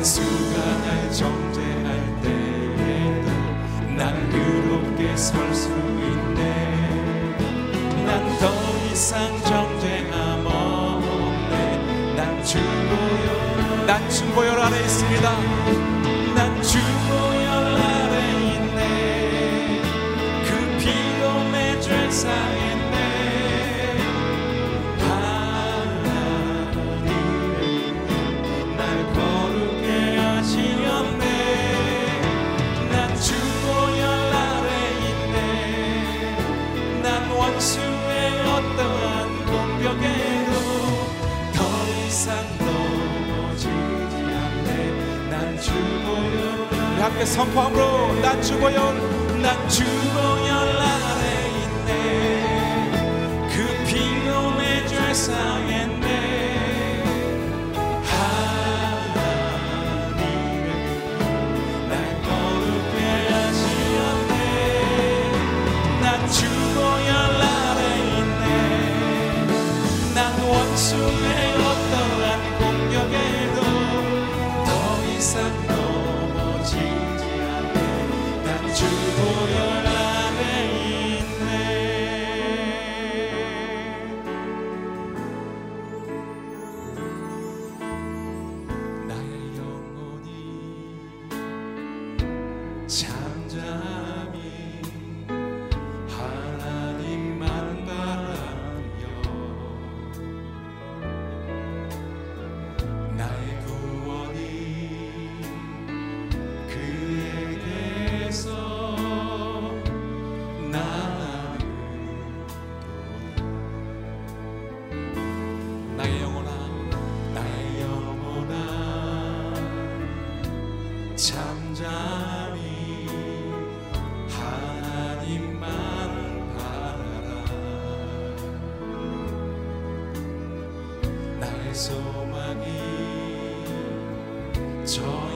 원수가 날 정죄할 때에도 난 그롭게 설 수 있네. 난 더 이상 정죄함 없네. 난 중보열 난 중보열 안에 네, 있습니다. 선포함으로 난 죽어요 난 죽어. 잠잠히 하나님만 소망이 저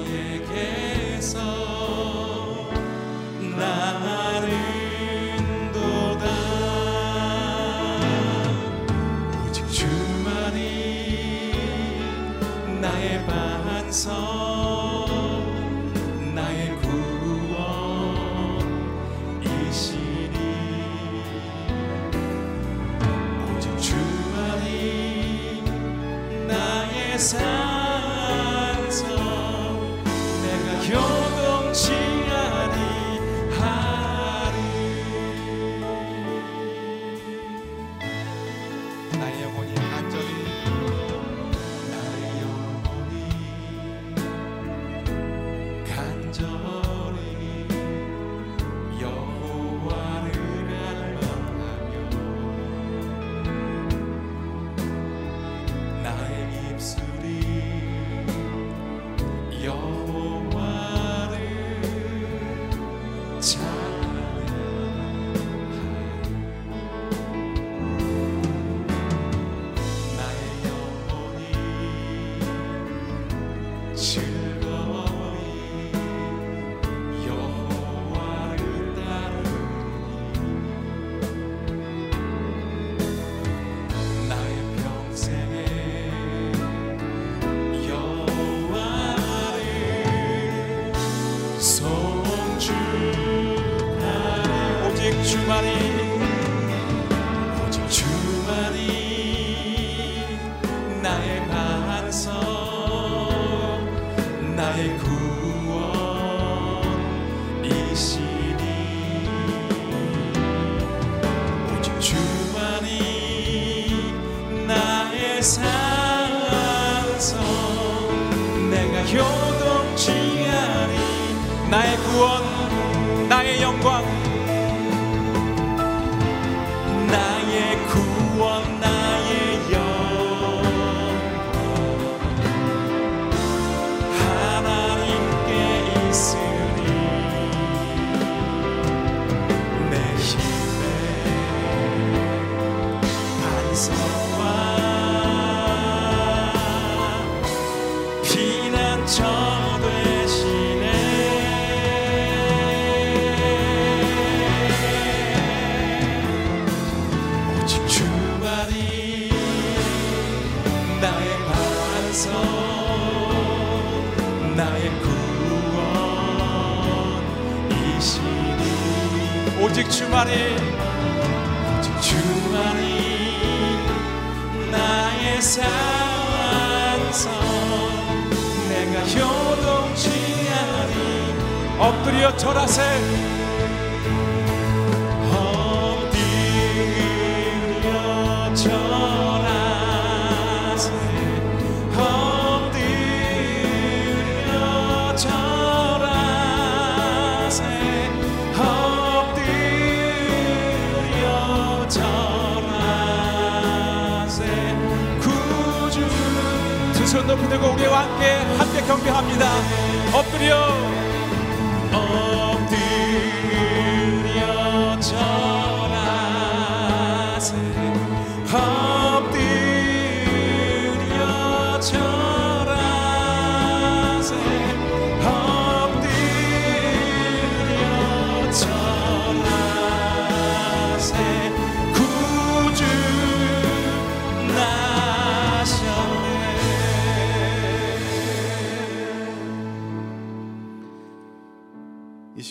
주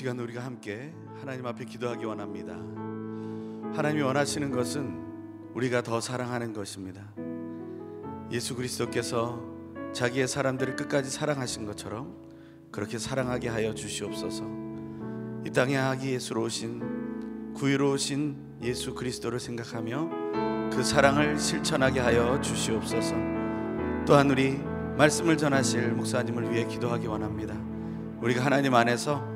시간 우리가 함께 하나님 앞에 기도하기 원합니다. 하나님이 원하시는 것은 우리가 더 사랑하는 것입니다. 예수 그리스도께서 자기의 사람들을 끝까지 사랑하신 것처럼 그렇게 사랑하게 하여 주시옵소서. 이 땅에 아기 예수로 오신 구유로 오신 예수 그리스도를 생각하며 그 사랑을 실천하게 하여 주시옵소서. 또한 우리 말씀을 전하실 목사님을 위해 기도하기 원합니다. 우리가 하나님 안에서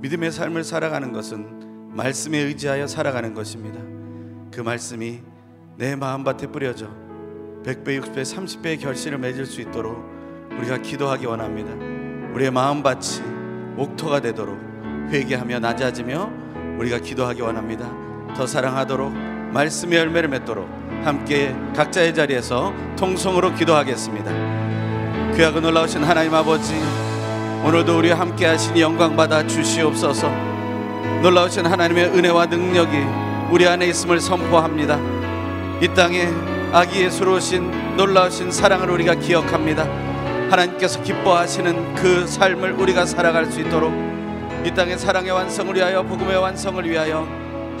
믿음의 삶을 살아가는 것은 말씀에 의지하여 살아가는 것입니다. 그 말씀이 내 마음밭에 뿌려져 100배, 60배, 30배의 결실을 맺을 수 있도록 우리가 기도하기 원합니다. 우리의 마음밭이 옥토가 되도록 회개하며 낮아지며 우리가 기도하기 원합니다. 더 사랑하도록 말씀의 열매를 맺도록 함께 각자의 자리에서 통성으로 기도하겠습니다. 귀하고 놀라우신 하나님 아버지 오늘도 우리와 함께 하시니 영광 받아 주시옵소서 놀라우신 하나님의 은혜와 능력이 우리 안에 있음을 선포합니다. 이 땅에 아기 예수로 오신 놀라우신 사랑을 우리가 기억합니다. 하나님께서 기뻐하시는 그 삶을 우리가 살아갈 수 있도록 이 땅의 사랑의 완성을 위하여 복음의 완성을 위하여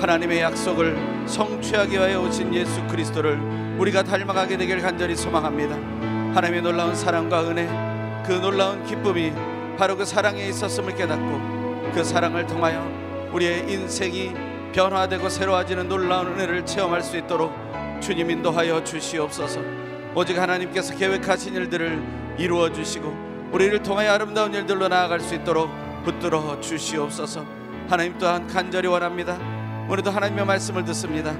하나님의 약속을 성취하기 위하여 오신 예수 그리스도를 우리가 닮아가게 되길 간절히 소망합니다. 하나님의 놀라운 사랑과 은혜 그 놀라운 기쁨이 바로 그 사랑에 있었음을 깨닫고 그 사랑을 통하여 우리의 인생이 변화되고 새로워지는 놀라운 은혜를 체험할 수 있도록 주님 인도하여 주시옵소서. 오직 하나님께서 계획하신 일들을 이루어 주시고 우리를 통하여 아름다운 일들로 나아갈 수 있도록 붙들어 주시옵소서. 하나님 또한 간절히 원합니다. 오늘도 하나님의 말씀을 듣습니다.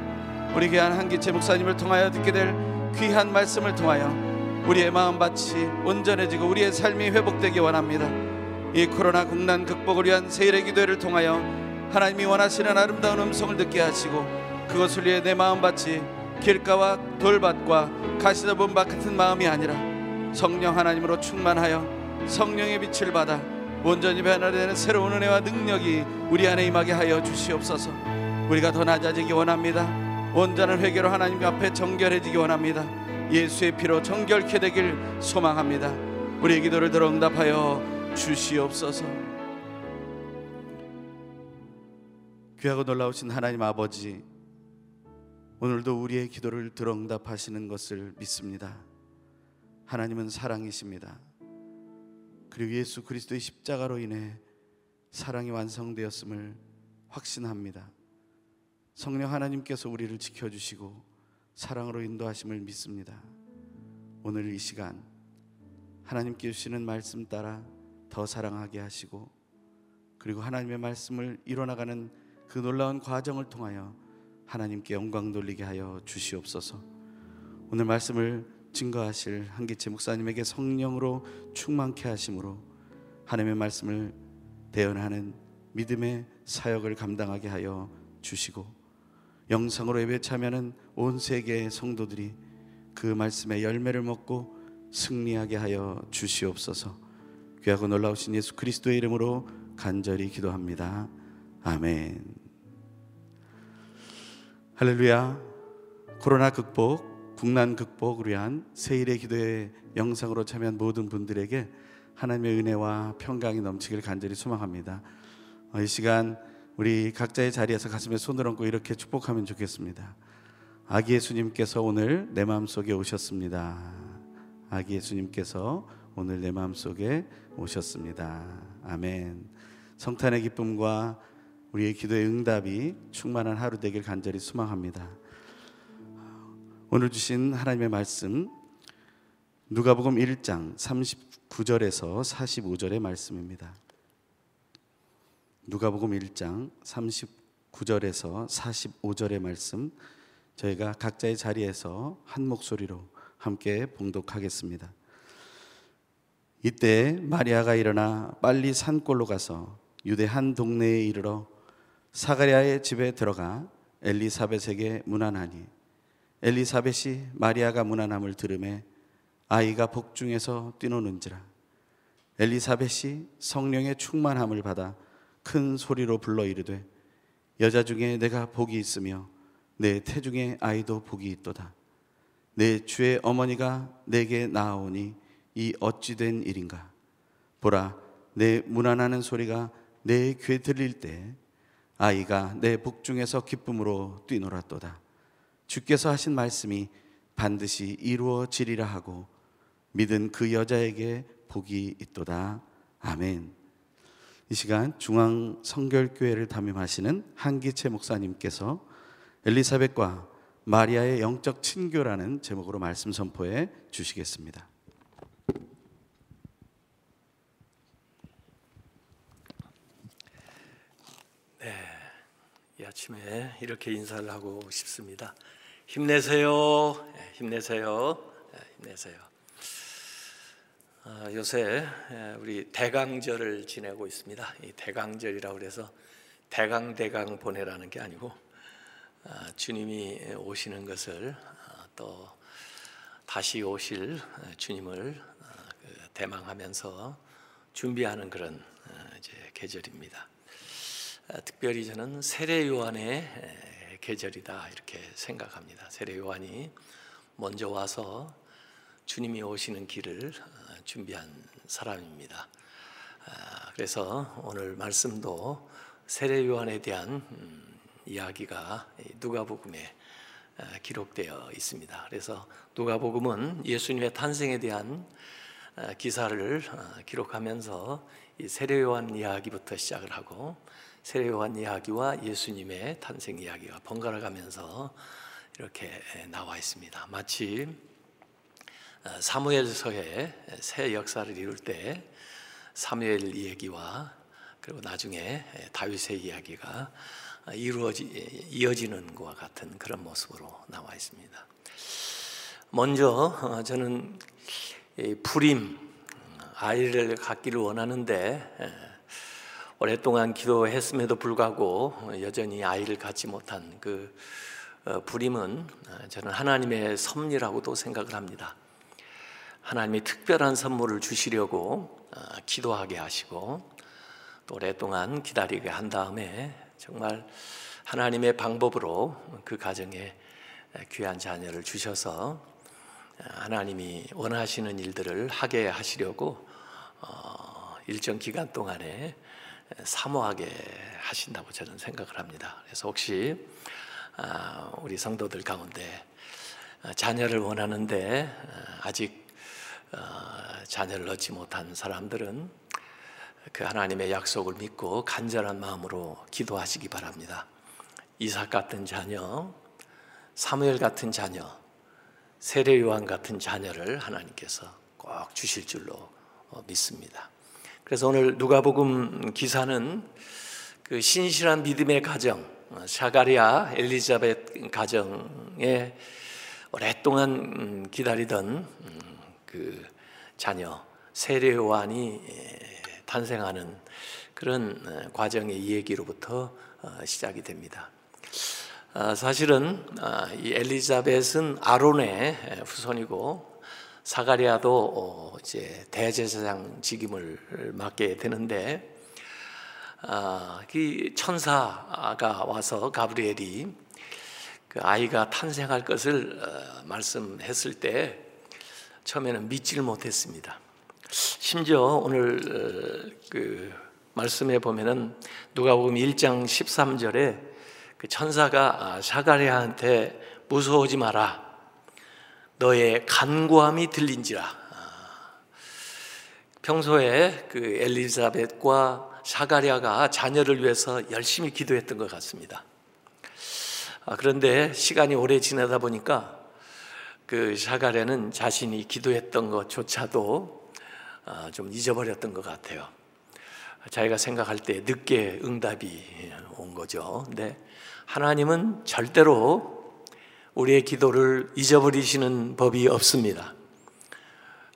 우리 귀한 한기채 목사님을 통하여 듣게 될 귀한 말씀을 통하여 우리의 마음밭이 온전해지고 우리의 삶이 회복되기 원합니다. 이 코로나 국난 극복을 위한 세일의 기도를 통하여 하나님이 원하시는 아름다운 음성을 듣게 하시고 그것을 위해 내 마음밭이 길가와 돌밭과 가시덤은 밭 같은 마음이 아니라 성령 하나님으로 충만하여 성령의 빛을 받아 온전히 변화되는 새로운 은혜와 능력이 우리 안에 임하게 하여 주시옵소서. 우리가 더 낮아지기 원합니다. 온전한 회개로 하나님 앞에 정결해지기 원합니다. 예수의 피로 정결케 되길 소망합니다. 우리의 기도를 들어 응답하여 주시옵소서. 귀하고 놀라우신 하나님 아버지 오늘도 우리의 기도를 들어 응답하시는 것을 믿습니다. 하나님은 사랑이십니다. 그리고 예수 그리스도의 십자가로 인해 사랑이 완성되었음을 확신합니다. 성령 하나님께서 우리를 지켜주시고 사랑으로 인도하심을 믿습니다. 오늘 이 시간 하나님께 주시는 말씀 따라 더 사랑하게 하시고 그리고 하나님의 말씀을 이뤄나가는 그 놀라운 과정을 통하여 하나님께 영광 돌리게 하여 주시옵소서. 오늘 말씀을 증거하실 한기채 목사님에게 성령으로 충만케 하심으로 하나님의 말씀을 대언하는 믿음의 사역을 감당하게 하여 주시고 영상으로 예배 참여하는 온 세계의 성도들이 그 말씀의 열매를 먹고 승리하게 하여 주시옵소서. 귀하고 놀라우신 예수 그리스도의 이름으로 간절히 기도합니다. 아멘. 할렐루야. 코로나 극복, 국난 극복을 위한 세일의 기도의 영상으로 참여한 모든 분들에게 하나님의 은혜와 평강이 넘치길 간절히 소망합니다. 어, 이 시간 우리 각자의 자리에서 가슴에 손을 얹고 이렇게 축복하면 좋겠습니다. 아기 예수님께서 오늘 내 마음속에 오셨습니다. 아기 예수님께서 오늘 내 마음속에 오셨습니다. 아멘. 성탄의 기쁨과 우리의 기도의 응답이 충만한 하루 되길 간절히 소망합니다. 오늘 주신 하나님의 말씀 누가복음 1장 39절에서 45절의 말씀입니다. 누가복음 1장 39절에서 45절의 말씀 저희가 각자의 자리에서 한 목소리로 함께 봉독하겠습니다. 이때 마리아가 일어나 빨리 산골로 가서 유대 한 동네에 이르러 사가랴의 집에 들어가 엘리사벳에게 문안하니 엘리사벳이 마리아가 문안함을 들음에 아이가 복중에서 뛰노는지라. 엘리사벳이 성령의 충만함을 받아 큰 소리로 불러 이르되 여자 중에 내가 복이 있으며 내 태중에 아이도 복이 있도다. 내 주의 어머니가 내게 나아오니 이 어찌 된 일인가? 보라 내 문안하는 소리가 내 귀에 들릴 때 아이가 내 복중에서 기쁨으로 뛰놀았도다. 주께서 하신 말씀이 반드시 이루어지리라 하고 믿은 그 여자에게 복이 있도다. 아멘. 이 시간 중앙 성결교회를 담임하시는 한기채 목사님께서 엘리사벳과 마리아의 영적 친교라는 제목으로 말씀 선포해 주시겠습니다. 이 아침에 이렇게 인사를 하고 싶습니다. 힘내세요. 예, 힘내세요. 예, 힘내세요. 아, 요새 예, 우리 대강절을 지내고 있습니다. 이 대강절이라고 그래서 대강 대강 보내라는 게 아니고 아, 주님이 오시는 것을 아, 또 다시 오실 주님을 그 대망하면서 준비하는 그런 이제 계절입니다. 아, 특별히 저는 세례 요한의 계절이다 이렇게 생각합니다. 세례 요한이 먼저 와서 주님이 오시는 길을 아, 준비한 사람입니다. 아, 그래서 오늘 말씀도 세례 요한에 대한 음, 이야기가 누가복음에 기록되어 있습니다. 그래서 누가복음은 예수님의 탄생에 대한 기사를 기록하면서 세례 요한 이야기부터 시작을 하고 세례 요한 이야기와 예수님의 탄생 이야기가 번갈아 가면서 이렇게 나와 있습니다. 마치 어, 사무엘서의 새 역사를 이룰 때 사무엘 이야기와 그리고 나중에 다윗의 이야기가 이루어지 이어지는 것과 같은 그런 모습으로 나와 있습니다. 먼저 어, 저는 불임 아이를 갖기를 원하는데 오랫동안 기도했음에도 불구하고 여전히 아이를 갖지 못한 그 어, 불임은 어, 저는 하나님의 섭리라고도 생각을 합니다. 하나님이 특별한 선물을 주시려고 어, 기도하게 하시고 또 오랫동안 기다리게 한 다음에 정말 하나님의 방법으로 그 가정에 귀한 자녀를 주셔서 하나님이 원하시는 일들을 하게 하시려고 일정 기간 동안에 사모하게 하신다고 저는 생각을 합니다. 그래서 혹시 아, 우리 성도들 가운데 아, 자녀를 원하는데 아, 아직 자녀를 얻지 못한 사람들은 그 하나님의 약속을 믿고 간절한 마음으로 기도하시기 바랍니다. 이삭 같은 자녀, 사무엘 같은 자녀, 세례 요한 같은 자녀를 하나님께서 꼭 주실 줄로 어, 믿습니다. 그래서 오늘 누가복음 기사는 그 신실한 믿음의 가정, 어, 샤가리아 엘리자벳 가정에 오랫동안 음, 기다리던 음, 그 자녀 세례 요한이 탄생하는 그런 어, 과정의 이야기로부터 시작이 됩니다. 아, 사실은 아, 이 엘리자벳은 아론의 후손이고 사가리아도 어, 이제 대제사장 직임을 맡게 되는데 아, 그 천사가 와서 가브리엘이 그 아이가 탄생할 것을 어, 말씀했을 때 처음에는 믿지를 못했습니다. 심지어 오늘 어, 그 말씀에 보면은 누가복음 1장 13절에 그 천사가 사가랴한테 아, 무서워지 마라. 너의 간구함이 들린지라. 아, 평소에 그 엘리자벳과 사가랴가 자녀를 위해서 열심히 기도했던 것 같습니다. 아, 그런데 시간이 오래 지나다 보니까 그 사가랴는 자신이 기도했던 것조차도 좀 잊어버렸던 것 같아요. 자기가 생각할 때 늦게 응답이 온 거죠. 근데 하나님은 절대로 우리의 기도를 잊어버리시는 법이 없습니다.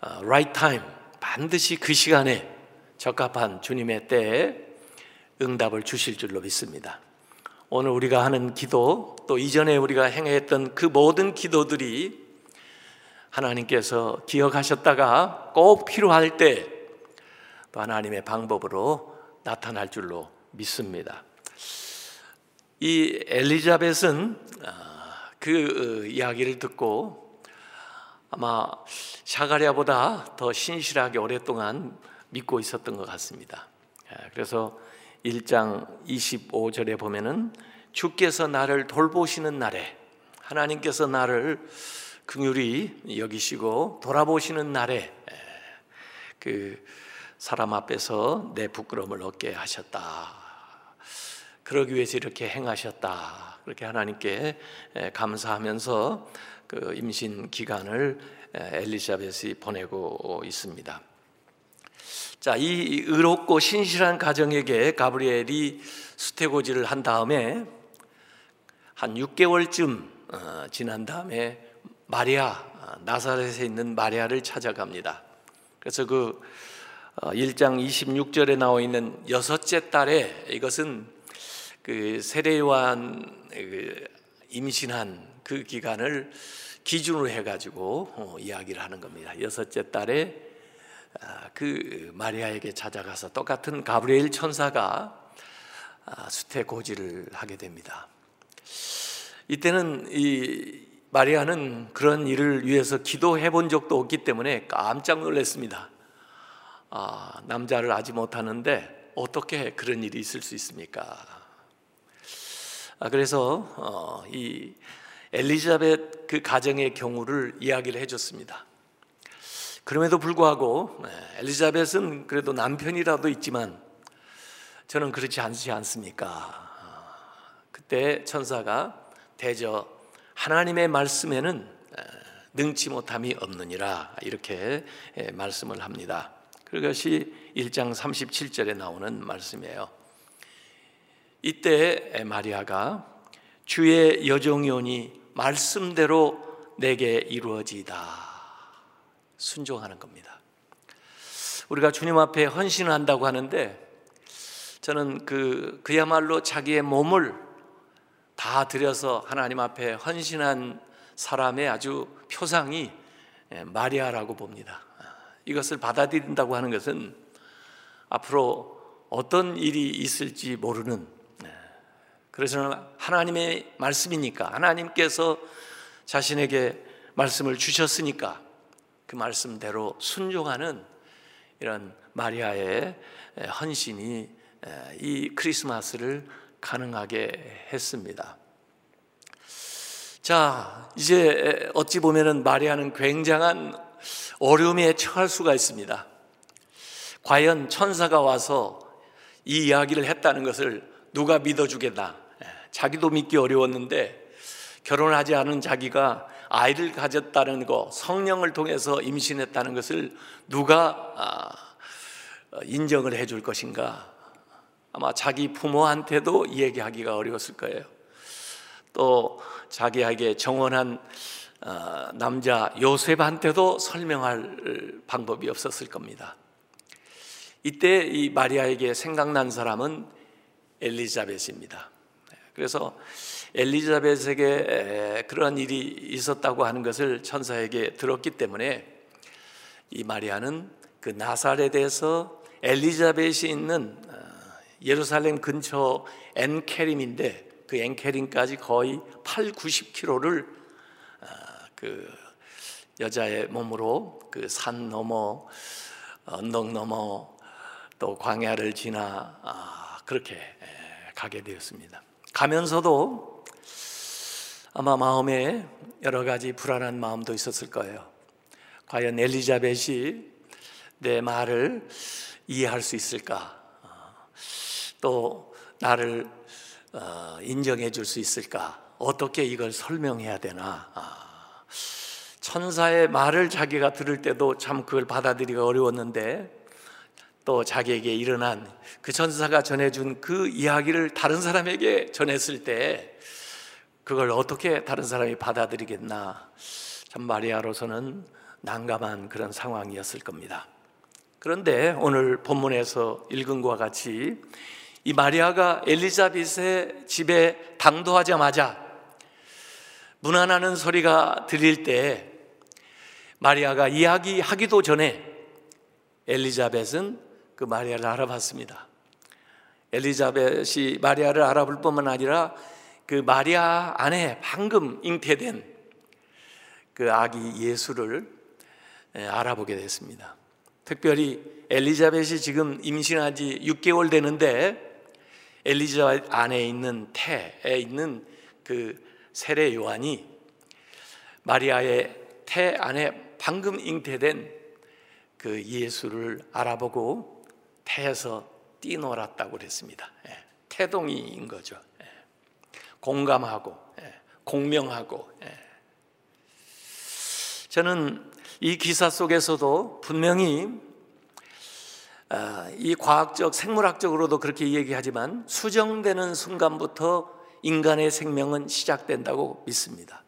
어, right time 반드시 그 시간에 적합한 주님의 때에 응답을 주실 줄로 믿습니다. 오늘 우리가 하는 기도 또 이전에 우리가 행했던 그 모든 기도들이 하나님께서 기억하셨다가 꼭 필요할 때 또 하나님의 방법으로 나타날 줄로 믿습니다. 이 엘리자벳은 아, 그 어, 이야기를 듣고 아마 샤가리아보다 더 신실하게 오랫동안 믿고 있었던 것 같습니다. 아, 그래서 1장 25절에 보면은 주께서 나를 돌보시는 날에 하나님께서 나를 긍휼히 여기시고 돌아보시는 날에 그 사람 앞에서 내 부끄러움을 얻게 하셨다. 그러기 위해서 이렇게 행하셨다. 그렇게 하나님께 감사하면서 그 임신 기간을 엘리자벳이 보내고 있습니다. 자, 이 의롭고 신실한 가정에게 가브리엘이 수태고지를 한 다음에 한 6개월쯤 어, 지난 다음에 마리아 나사렛에 있는 마리아를 찾아갑니다. 그래서 그 1장 어, 26절에 나와 있는 여섯째 달에 이것은 그 세례요한 그 임신한 그 기간을 기준으로 해가지고 어, 이야기를 하는 겁니다. 여섯째 달에 아, 그 마리아에게 찾아가서 똑같은 가브리엘 천사가 아, 수태 고지를 하게 됩니다. 이때는 이 마리아는 그런 일을 위해서 기도해 본 적도 없기 때문에 깜짝 놀랐습니다. 아, 남자를 아지 못하는데 어떻게 그런 일이 있을 수 있습니까? 아, 그래서 어, 이 엘리자벳 그 가정의 경우를 이야기를 해줬습니다. 그럼에도 불구하고 네, 엘리자벳은 그래도 남편이라도 있지만 저는 그렇지 않지 않습니까? 아, 그때 천사가 대저 하나님의 말씀에는 능치 못함이 없느니라 이렇게 말씀을 합니다. 그것이 1장 37절에 나오는 말씀이에요. 이때 마리아가 주의 여종이 오니 말씀대로 내게 이루어지다 순종하는 겁니다. 우리가 주님 앞에 헌신한다고 하는데 저는 그 그야말로 자기의 몸을 다 들여서 하나님 앞에 헌신한 사람의 아주 표상이 마리아라고 봅니다. 이것을 받아들인다고 하는 것은 앞으로 어떤 일이 있을지 모르는 그래서 하나님의 말씀이니까 하나님께서 자신에게 말씀을 주셨으니까 그 말씀대로 순종하는 이런 마리아의 헌신이 이 크리스마스를 가능하게 했습니다. 자, 이제 어찌 보면은 마리아는 굉장한 어려움에 처할 수가 있습니다. 과연 천사가 와서 이 이야기를 했다는 것을 누가 믿어주겠나? 예, 자기도 믿기 어려웠는데 결혼하지 않은 자기가 아이를 가졌다는 거, 성령을 통해서 임신했다는 것을 누가 아, 인정을 해줄 것인가? 아마 자기 부모한테도 얘기하기가 어려웠을 거예요. 또 자기에게 정원한 어, 남자 요셉한테도 설명할 방법이 없었을 겁니다. 이때 이 마리아에게 생각난 사람은 엘리자벳입니다. 그래서 엘리자벳에게 그런 일이 있었다고 하는 것을 천사에게 들었기 때문에 이 마리아는 그 나사렛에서 엘리자벳이 있는 어, 예루살렘 근처 엔케림인데 그 엔케림까지 거의 8, 90km를 어, 그 여자의 몸으로 그 산 넘어 언덕 넘어 또 광야를 지나 아, 그렇게 가게 되었습니다. 가면서도 아마 마음에 여러 가지 불안한 마음도 있었을 거예요. 과연 엘리자벳이 내 말을 이해할 수 있을까? 아, 또 나를 어, 인정해 줄 수 있을까? 어떻게 이걸 설명해야 되나? 아, 천사의 말을 자기가 들을 때도 참 그걸 받아들이기 어려웠는데 또 자기에게 일어난 그 천사가 전해준 그 이야기를 다른 사람에게 전했을 때 그걸 어떻게 다른 사람이 받아들이겠나 참 마리아로서는 난감한 그런 상황이었을 겁니다. 그런데 오늘 본문에서 읽은 것과 같이 이 마리아가 엘리자벳의 집에 당도하자마자 문 안하는 소리가 들릴 때 마리아가 이야기하기도 전에 엘리자벳은 그 마리아를 알아봤습니다. 엘리자벳이 마리아를 알아볼 뿐만 아니라 그 마리아 안에 방금 잉태된 그 아기 예수를 알아보게 됐습니다. 특별히 엘리자벳이 지금 임신한 지 6개월 되는데 엘리자벳 안에 있는 태에 있는 그 세례 요한이 마리아의 태 안에 방금 잉태된 그 예수를 알아보고 태에서 뛰놀았다고 그랬습니다. 예, 태동이인 거죠. 예, 공감하고 예, 공명하고 저는 이 기사 속에서도 분명히 아, 이 과학적 생물학적으로도 그렇게 얘기하지만 수정되는 순간부터 인간의 생명은 시작된다고 믿습니다.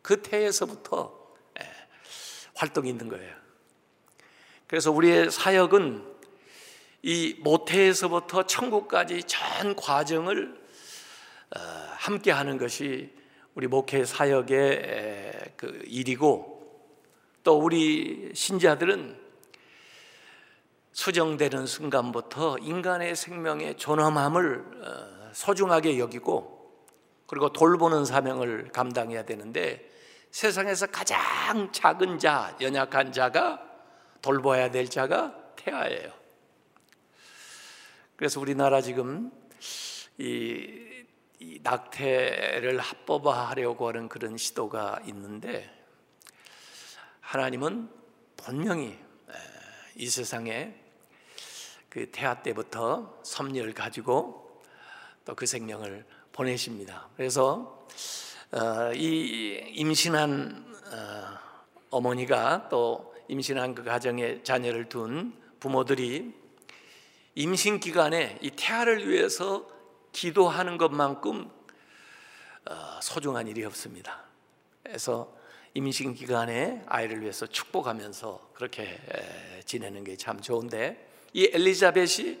그 태에서부터 활동이 있는 거예요. 그래서 우리의 사역은 이 모태에서부터 천국까지 전 과정을 어, 함께 하는 것이 우리 목회 사역의 그 일이고 또 우리 신자들은 수정되는 순간부터 인간의 생명의 존엄함을 어, 소중하게 여기고 그리고 돌보는 사명을 감당해야 되는데 세상에서 가장 작은 자, 연약한 자가 돌봐야 될 자가 태아예요. 그래서 우리나라 지금 이, 이 낙태를 합법화하려고 하는 그런 시도가 있는데 하나님은 분명히 이 세상에 그 태아 때부터 섭리를 가지고 또 그 생명을 보내십니다. 그래서 어, 이 임신한 어, 어머니가 또 임신한 그 가정에 자녀를 둔 부모들이 임신 기간에 이 태아를 위해서 기도하는 것만큼 어, 소중한 일이 없습니다. 그래서 임신 기간에 아이를 위해서 축복하면서 그렇게 지내는 게 참 좋은데 이 엘리자벳이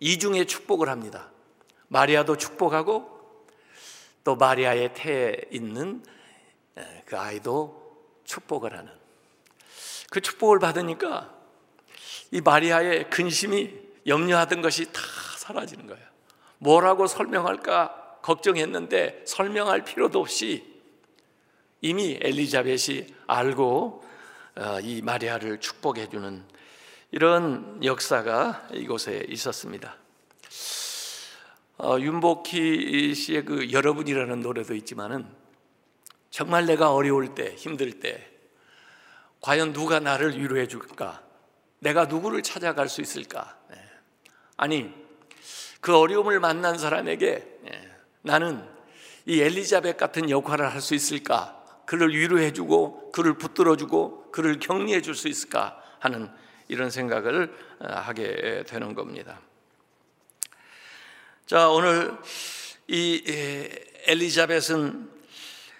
이중에 축복을 합니다. 마리아도 축복하고 또 마리아의 태에 있는 그 아이도 축복을 하는 그 축복을 받으니까 이 마리아의 근심이 염려하던 것이 다 사라지는 거예요. 뭐라고 설명할까 걱정했는데 설명할 필요도 없이 이미 엘리자벳이 알고 어, 이 마리아를 축복해 주는 이런 역사가 이곳에 있었습니다. 어, 윤복희 씨의 그 여러분이라는 노래도 있지만은 정말 내가 어려울 때, 힘들 때, 과연 누가 나를 위로해 줄까? 내가 누구를 찾아갈 수 있을까? 네. 아니, 그 어려움을 만난 사람에게 네. 나는 이 엘리자벳 같은 역할을 할 수 있을까? 그를 위로해 주고, 그를 붙들어 주고, 그를 격리해 줄 수 있을까? 하는 이런 생각을 어, 하게 되는 겁니다. 자, 오늘 이 엘리자벳은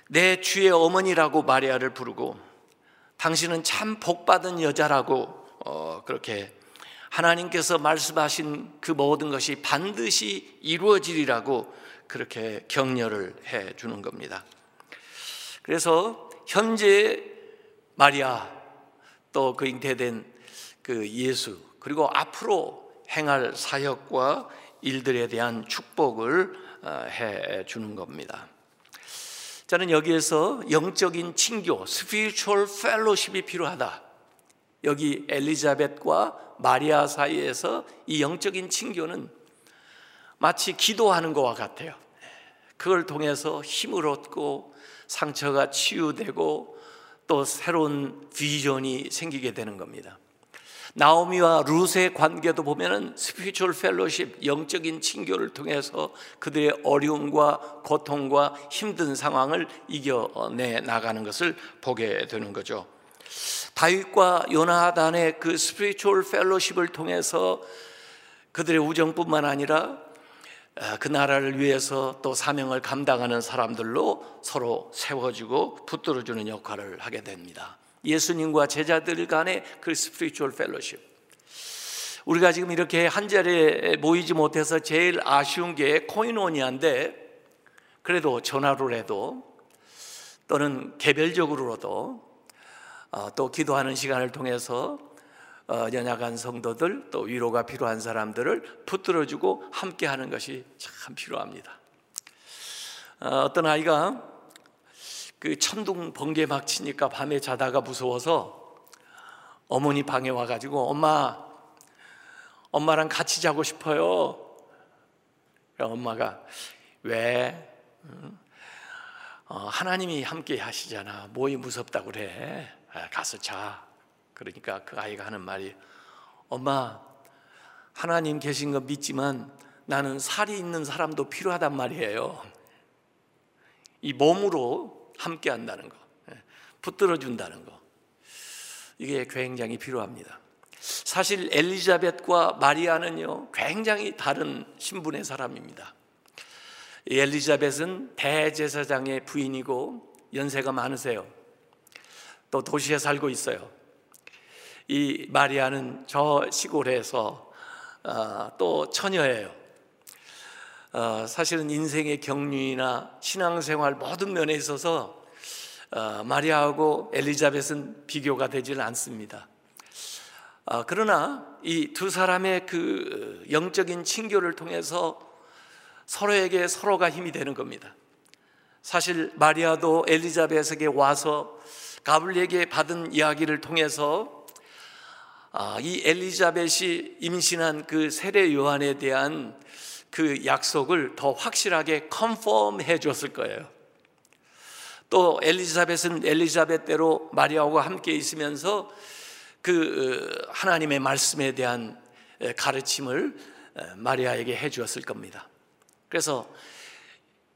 내 주의 어머니라고 마리아를 부르고 당신은 참 복받은 여자라고 어, 그렇게 하나님께서 말씀하신 그 모든 것이 반드시 이루어지리라고 그렇게 격려를 해 주는 겁니다. 그래서 현재 마리아 또 그 잉태된 그 예수 그리고 앞으로 행할 사역과 일들에 대한 축복을 어, 해 주는 겁니다. 저는 여기에서 영적인 친교, spiritual fellowship이 필요하다. 여기 엘리자벳과 마리아 사이에서 이 영적인 친교는 마치 기도하는 것과 같아요. 그걸 통해서 힘을 얻고 상처가 치유되고 또 새로운 비전이 생기게 되는 겁니다. 나오미와 룻의 관계도 보면은 spiritual fellowship 영적인 친교를 통해서 그들의 어려움과 고통과 힘든 상황을 이겨내 나가는 것을 보게 되는 거죠. 다윗과 요나단의 그 spiritual fellowship을 통해서 그들의 우정뿐만 아니라 아, 그 나라를 위해서 또 사명을 감당하는 사람들로 서로 세워주고 붙들어주는 역할을 하게 됩니다. 예수님과 제자들 간의 그 spiritual fellowship. 우리가 지금 이렇게 한 자리에 모이지 못해서 제일 아쉬운 게 코이노니아인데 그래도 전화로라도 또는 개별적으로도 어, 또 기도하는 시간을 통해서 어, 연약한 성도들 또 위로가 필요한 사람들을 붙들어주고 함께하는 것이 참 필요합니다. 어, 어떤 아이가 그 천둥 번개 막 치니까 밤에 자다가 무서워서 어머니 방에 와가지고 엄마 엄마랑 같이 자고 싶어요. 엄마가 왜 어, 하나님이 함께 하시잖아. 뭐이 무섭다고 그래. 아, 가서 자. 그러니까 그 아이가 하는 말이 엄마 하나님 계신 거 믿지만 나는 살이 있는 사람도 필요하단 말이에요. 이 몸으로 함께 한다는 거, 예, 붙들어 준다는 거. 이게 굉장히 필요합니다. 사실 엘리자벳과 마리아는요, 굉장히 다른 신분의 사람입니다. 엘리자벳은 대제사장의 부인이고 연세가 많으세요. 또 도시에 살고 있어요. 이 마리아는 저 시골에서 어, 또 처녀예요. 어, 사실은 인생의 경륜이나 신앙생활 모든 면에 있어서 어, 마리아하고 엘리자벳은 비교가 되지는 않습니다. 어, 그러나 이 두 사람의 그 영적인 친교를 통해서 서로에게 서로가 힘이 되는 겁니다. 사실 마리아도 엘리자벳에게 와서 가블리에게 받은 이야기를 통해서 아, 이 엘리자벳이 임신한 그 세례 요한에 대한 그 약속을 더 확실하게 컨펌해 줬을 거예요. 또 엘리자벳은 엘리자벳대로 마리아와 함께 있으면서 그 어, 하나님의 말씀에 대한 가르침을 마리아에게 해 주었을 겁니다. 그래서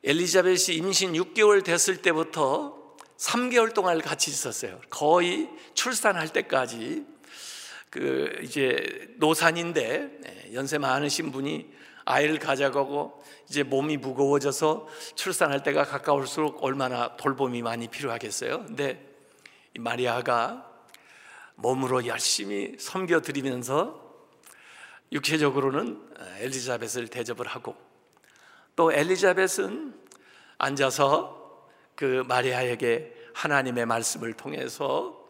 엘리자벳이 임신 6개월 됐을 때부터 3개월 동안 같이 있었어요. 거의 출산할 때까지 그 이제 노산인데 연세 많으신 분이 아이를 가져가고 이제 몸이 무거워져서 출산할 때가 가까울수록 얼마나 돌봄이 많이 필요하겠어요. 근데 마리아가 몸으로 열심히 섬겨 드리면서 육체적으로는 엘리자벳을 대접을 하고 또 엘리자벳은 앉아서 그 마리아에게 하나님의 말씀을 통해서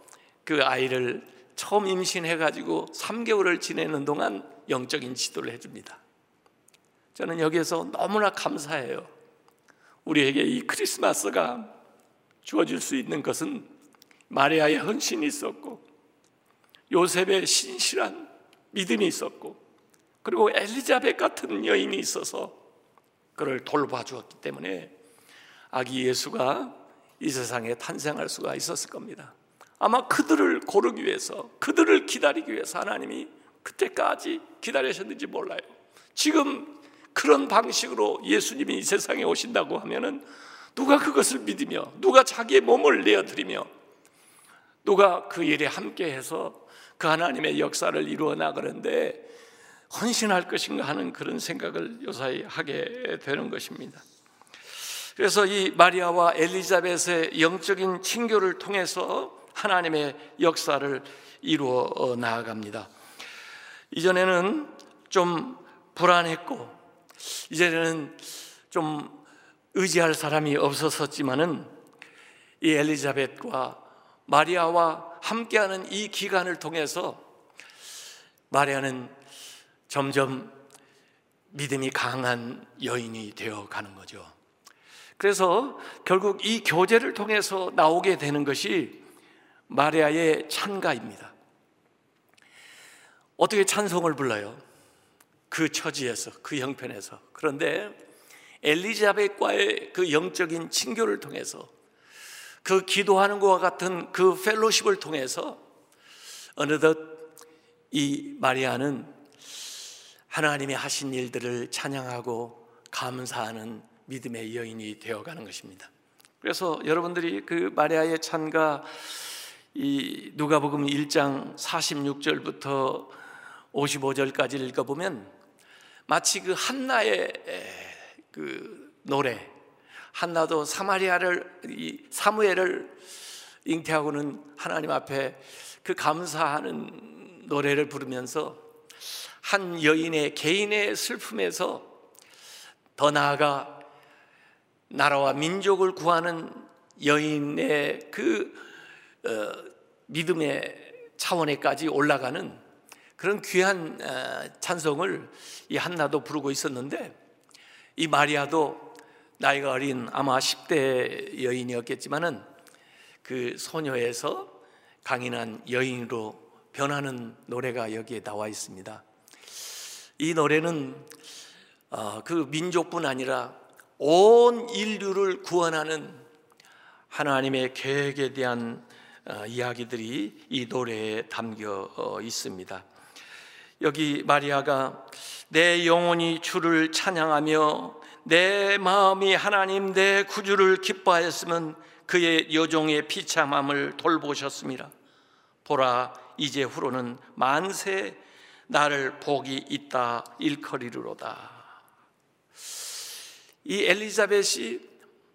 그 아이를 처음 임신해 가지고 3개월을 지내는 동안 영적인 지도를 해 줍니다. 저는 여기에서 너무나 감사해요. 우리에게 이 크리스마스가 주어질 수 있는 것은 마리아의 헌신이 있었고 요셉의 신실한 믿음이 있었고 그리고 엘리자벳 같은 여인이 있어서 그를 돌봐 주었기 때문에 아기 예수가 이 세상에 탄생할 수가 있었을 겁니다. 아마 그들을 고르기 위해서, 그들을 기다리기 위해서 하나님이 그때까지 기다리셨는지 몰라요. 지금 그런 방식으로 예수님이 이 세상에 오신다고 하면은 누가 그것을 믿으며, 누가 자기의 몸을 내어드리며, 누가 그 일에 함께해서 그 하나님의 역사를 이루어 나가는데 헌신할 것인가 하는 그런 생각을 요사이 하게 되는 것입니다. 그래서 이 마리아와 엘리자벳의 영적인 친교를 통해서 하나님의 역사를 이루어 나아갑니다. 이전에는 좀 불안했고, 이제는 좀 의지할 사람이 없었었지만은 이 엘리자벳과 마리아와 함께하는 이 기간을 통해서 마리아는 점점 믿음이 강한 여인이 되어 가는 거죠. 그래서 결국 이 교제를 통해서 나오게 되는 것이 마리아의 찬가입니다. 어떻게 찬송을 불러요? 그 처지에서, 그 형편에서. 그런데 엘리자벳과의 그 영적인 친교를 통해서 그 기도하는 것과 같은 그 펠로십을 통해서 어느덧 이 마리아는 하나님이 하신 일들을 찬양하고 감사하는 믿음의 여인이 되어가는 것입니다. 그래서 여러분들이 그 마리아의 찬가 이 누가복음 1장 46절부터 55절까지 읽어보면 마치 그 한나의 그 노래 한나도 사마리아를 이 사무엘을 잉태하고는 하나님 앞에 그 감사하는 노래를 부르면서 한 여인의 개인의 슬픔에서 더 나아가 나라와 민족을 구하는 여인의 그 어, 믿음의 차원에까지 올라가는 그런 귀한 어, 찬송을 이 한나도 부르고 있었는데 이 마리아도 나이가 어린 아마 10대 여인이었겠지만은 그 소녀에서 강인한 여인으로 변하는 노래가 여기에 나와 있습니다. 이 노래는 어, 그 민족뿐 아니라 온 인류를 구원하는 하나님의 계획에 대한 어, 이야기들이 이 노래에 담겨 어, 있습니다. 여기 마리아가 내 영혼이 주를 찬양하며 내 마음이 하나님 내 구주를 기뻐하였으면 그의 여종의 비참함을 돌보셨습니다. 보라 이제 후로는 만세 나를 복이 있다 일컬이로다. 이 엘리자벳이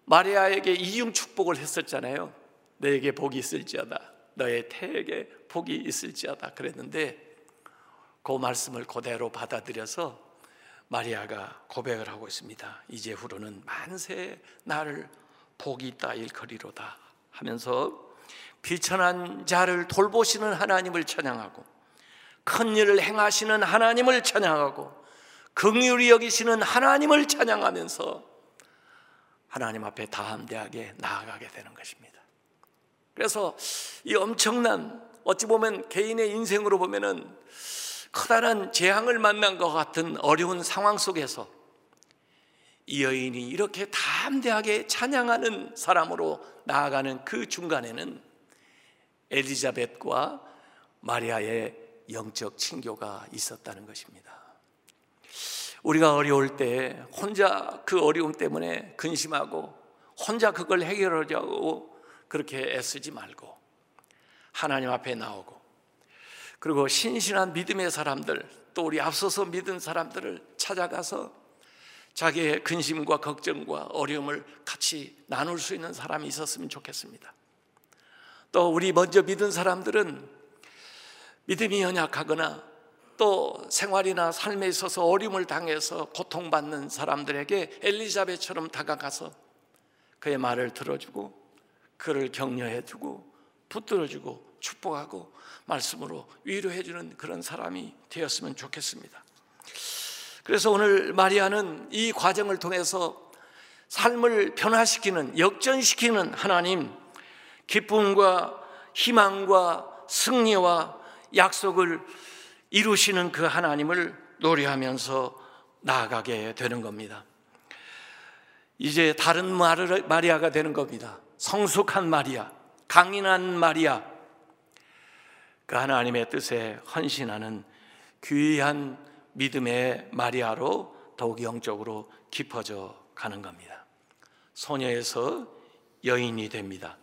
마리아에게 이중 축복을 했었잖아요. 너에게 복이 있을지어다. 너의 태에게 복이 있을지어다. 그랬는데 그 말씀을 그대로 받아들여서 마리아가 고백을 하고 있습니다. 이제 후로는 만세 나를 복이 있다 일거리로다 하면서 비천한 자를 돌보시는 하나님을 찬양하고 큰 일을 행하시는 하나님을 찬양하고 긍휼히 여기시는 하나님을 찬양하면서 하나님 앞에 다함대하게 나아가게 되는 것입니다. 그래서 이 엄청난 어찌 보면 개인의 인생으로 보면은 커다란 재앙을 만난 것 같은 어려운 상황 속에서 이 여인이 이렇게 담대하게 찬양하는 사람으로 나아가는 그 중간에는 엘리자벳과 마리아의 영적 친교가 있었다는 것입니다. 우리가 어려울 때 혼자 그 어려움 때문에 근심하고 혼자 그걸 해결하려고 그렇게 애쓰지 말고 하나님 앞에 나오고 그리고 신신한 믿음의 사람들 또 우리 앞서서 믿은 사람들을 찾아가서 자기의 근심과 걱정과 어려움을 같이 나눌 수 있는 사람이 있었으면 좋겠습니다. 또 우리 먼저 믿은 사람들은 믿음이 연약하거나 또 생활이나 삶에 있어서 어려움을 당해서 고통받는 사람들에게 엘리자벳처럼 다가가서 그의 말을 들어주고 그를 격려해주고 붙들어주고 축복하고 말씀으로 위로해주는 그런 사람이 되었으면 좋겠습니다. 그래서 오늘 마리아는 이 과정을 통해서 삶을 변화시키는 역전시키는 하나님 기쁨과 희망과 승리와 약속을 이루시는 그 하나님을 노래하면서 나아가게 되는 겁니다. 이제 다른 마리아가 되는 겁니다. 성숙한 마리아, 강인한 마리아, 그 하나님의 뜻에 헌신하는 귀한 믿음의 마리아로 더욱 영적으로 깊어져 가는 겁니다. 소녀에서 여인이 됩니다.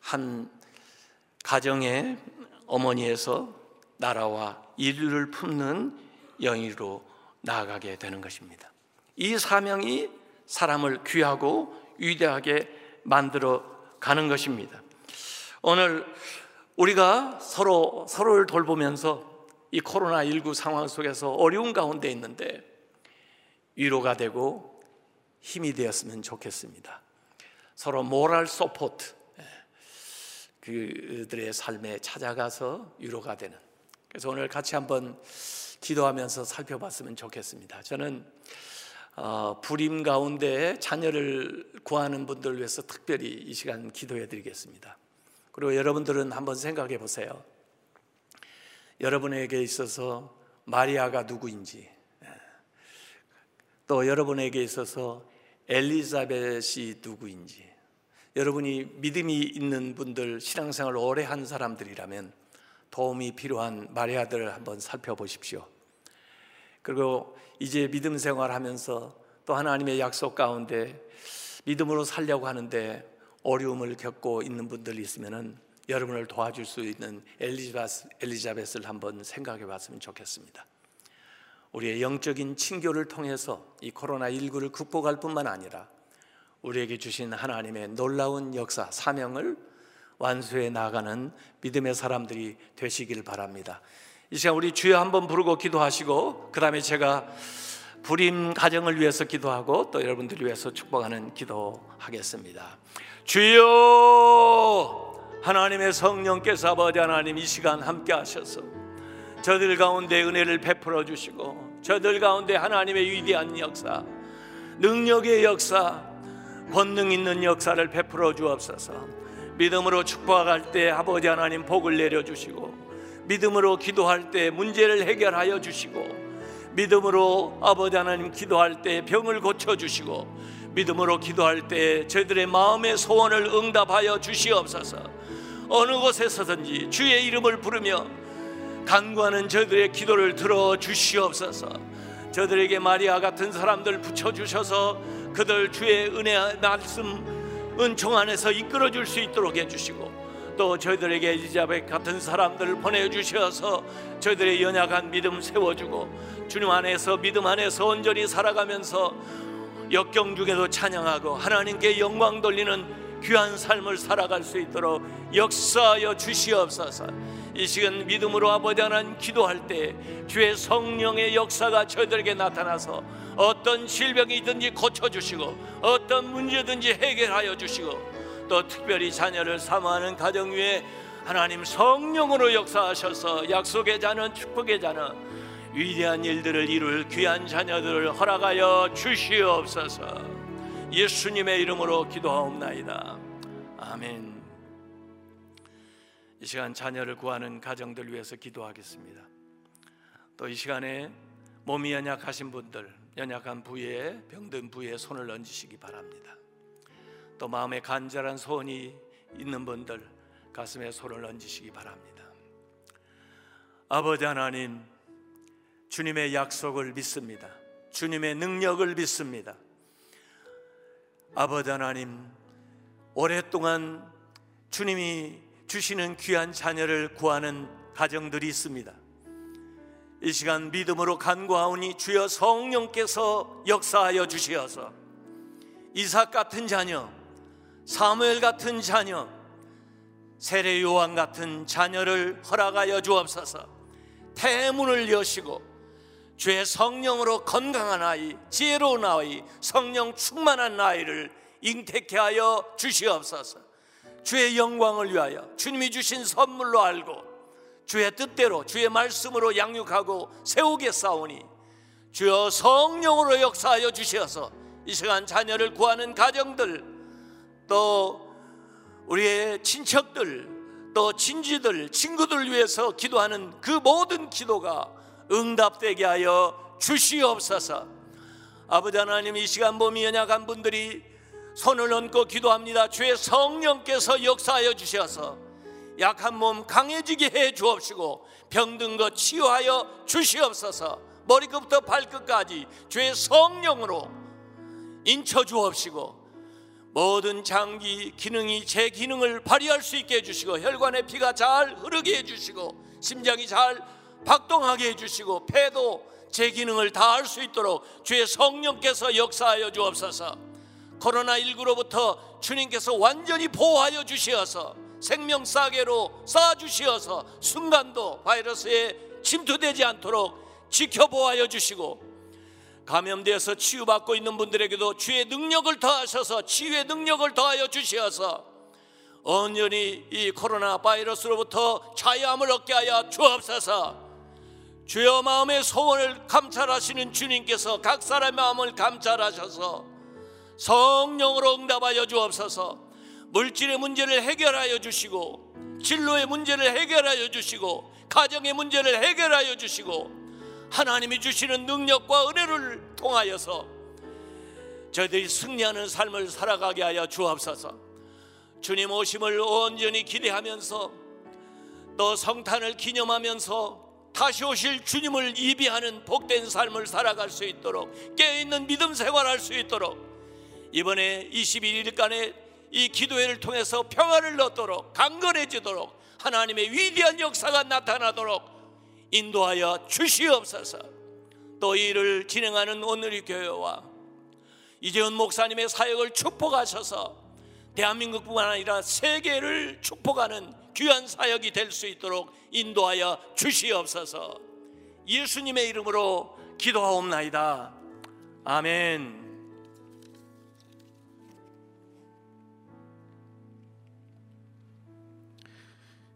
한 가정의 어머니에서 나라와 인류를 품는 여인으로 나아가게 되는 것입니다. 이 사명이 사람을 귀하고 위대하게 만들어 가는 것입니다. 오늘 우리가 서로 서로를 돌보면서 이 코로나 19 상황 속에서 어려운 가운데 있는데 위로가 되고 힘이 되었으면 좋겠습니다. 서로 moral support 예, 그들의 삶에 찾아가서 위로가 되는. 그래서 오늘 같이 한번 기도하면서 살펴봤으면 좋겠습니다. 저는 어, 불임 가운데 자녀를 구하는 분들 위해서 특별히 이 시간 기도해 드리겠습니다. 그리고 여러분들은 한번 생각해 보세요. 여러분에게 있어서 마리아가 누구인지, 예. 또 여러분에게 있어서 엘리자벳이 누구인지, 여러분이 믿음이 있는 분들, 신앙생활 오래 한 사람들이라면 도움이 필요한 마리아들을 한번 살펴보십시오. 그리고 이제 믿음 생활하면서 또 하나님의 약속 가운데 믿음으로 살려고 하는데 어려움을 겪고 있는 분들이 있으면은 여러분을 도와줄 수 있는 엘리자베스, 엘리자벳을 한번 생각해 봤으면 좋겠습니다. 우리의 영적인 친교를 통해서 이 코로나19를 극복할 뿐만 아니라 우리에게 주신 하나님의 놀라운 역사, 사명을 완수해 나가는 믿음의 사람들이 되시길 바랍니다. 이 시간 우리 주여 한번 부르고 기도하시고 그 다음에 제가 불임 가정을 위해서 기도하고 또 여러분들을 위해서 축복하는 기도하겠습니다. 주여 하나님의 성령께서 아버지 하나님 이 시간 함께 하셔서 저들 가운데 은혜를 베풀어 주시고 저들 가운데 하나님의 위대한 역사 능력의 역사 권능 있는 역사를 베풀어 주옵소서 믿음으로 축복할 때 아버지 하나님 복을 내려 주시고 믿음으로 기도할 때 문제를 해결하여 주시고 믿음으로 아버지 하나님 기도할 때 병을 고쳐 주시고 믿음으로 기도할 때 저희들의 마음의 소원을 응답하여 주시옵소서. 어느 곳에 서든지 주의 이름을 부르며 간구하는 저들의 기도를 들어 주시옵소서. 저들에게 마리아 같은 사람들 붙여 주셔서 그들 주의 은혜 말씀 은총 안에서 이끌어 줄 수 있도록 해 주시고 또 저희들에게 엘리자벳 같은 사람들을 보내 주셔서 저희들의 연약한 믿음 세워 주고 주님 안에서 믿음 안에서 온전히 살아가면서 역경 중에도 찬양하고 하나님께 영광 돌리는 귀한 삶을 살아갈 수 있도록 역사하여 주시옵소서. 이 시간 믿음으로 아버지 하나님 기도할 때 주의 성령의 역사가 저희들에게 나타나서 어떤 질병이든지 고쳐주시고 어떤 문제든지 해결하여 주시고 또 특별히 자녀를 사모하는 가정 위에 하나님 성령으로 역사하셔서 약속의 자는 축복의 자는 위대한 일들을 이룰 귀한 자녀들을 허락하여 주시옵소서 예수님의 이름으로 기도하옵나이다 아멘 이 시간 자녀를 구하는 가정들 위해서 기도하겠습니다 또 이 시간에 몸이 연약하신 분들 연약한 부위에 병든 부위에 손을 얹으시기 바랍니다. 또 마음에 간절한 소원이 있는 분들 가슴에 손을 얹으시기 바랍니다. 아버지 하나님, 주님의 약속을 믿습니다. 주님의 능력을 믿습니다. 아버지 하나님, 오랫동안 주님이 주시는 귀한 자녀를 구하는 가정들이 있습니다. 이 시간 믿음으로 간구하오니 주여 성령께서 역사하여 주시어서 이삭 같은 자녀, 사무엘 같은 자녀, 세례 요한 같은 자녀를 허락하여 주옵소서. 태문을 여시고 주의 성령으로 건강한 아이, 지혜로운 아이, 성령 충만한 아이를 잉태케 하여 주시옵소서. 주의 영광을 위하여 주님이 주신 선물로 알고 주의 뜻대로 주의 말씀으로 양육하고 세우게 싸우니 주여 성령으로 역사하여 주셔서 이 시간 자녀를 구하는 가정들 또 우리의 친척들 또 친지들, 친구들 위해서 기도하는 그 모든 기도가 응답되게 하여 주시옵소서. 아버지 하나님 이 시간 몸이 연약한 분들이 손을 얹고 기도합니다. 주의 성령께서 역사하여 주셔서 약한 몸 강해지게 해 주옵시고 병든 것 치유하여 주시옵소서. 머리끝부터 발끝까지 주의 성령으로 인쳐 주옵시고 모든 장기 기능이 제 기능을 발휘할 수 있게 해주시고 혈관의 피가 잘 흐르게 해주시고 심장이 잘 박동하게 해주시고 폐도 제 기능을 다할 수 있도록 주의 성령께서 역사하여 주옵소서. 코로나19로부터 주님께서 완전히 보호하여 주시어서 생명사계로 쌓아주시어서 순간도 바이러스에 침투되지 않도록 지켜보아여 주시고 감염되어서 치유받고 있는 분들에게도 주의 능력을 더하셔서 치유의 능력을 더하여 주시어서 온전히 이 코로나 바이러스로부터 자유함을 얻게 하여 주옵소서 주여 마음의 소원을 감찰하시는 주님께서 각 사람의 마음을 감찰하셔서 성령으로 응답하여 주옵소서 물질의 문제를 해결하여 주시고 진로의 문제를 해결하여 주시고 가정의 문제를 해결하여 주시고 하나님이 주시는 능력과 은혜를 통하여서 저희들이 승리하는 삶을 살아가게 하여 주옵소서. 주님 오심을 온전히 기대하면서 또 성탄을 기념하면서 다시 오실 주님을 예비하는 복된 삶을 살아갈 수 있도록 깨어있는 믿음 생활할 수 있도록 이번에 21일간의 이 기도회를 통해서 평화를 얻도록 강건해지도록 하나님의 위대한 역사가 나타나도록 인도하여 주시옵소서. 또 이를 진행하는 오늘의 교회와 이재훈 목사님의 사역을 축복하셔서 대한민국뿐만 아니라 세계를 축복하는 귀한 사역이 될 수 있도록 인도하여 주시옵소서. 예수님의 이름으로 기도하옵나이다. 아멘.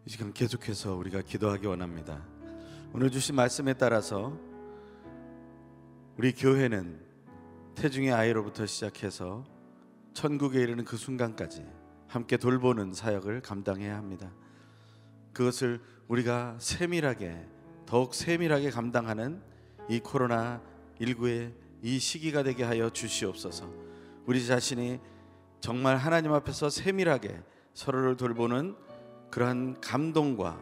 이 시간 계속해서 우리가 기도하기 원합니다. 오늘 주신 말씀에 따라서 우리 교회는 태중의 아이로부터 시작해서 천국에 이르는 그 순간까지 함께 돌보는 사역을 감당해야 합니다. 그것을 우리가 세밀하게 더욱 세밀하게 감당하는 이 코로나 19의 이 시기가 되게 하여 주시옵소서. 우리 자신이 정말 하나님 앞에서 세밀하게 서로를 돌보는 그러한 감동과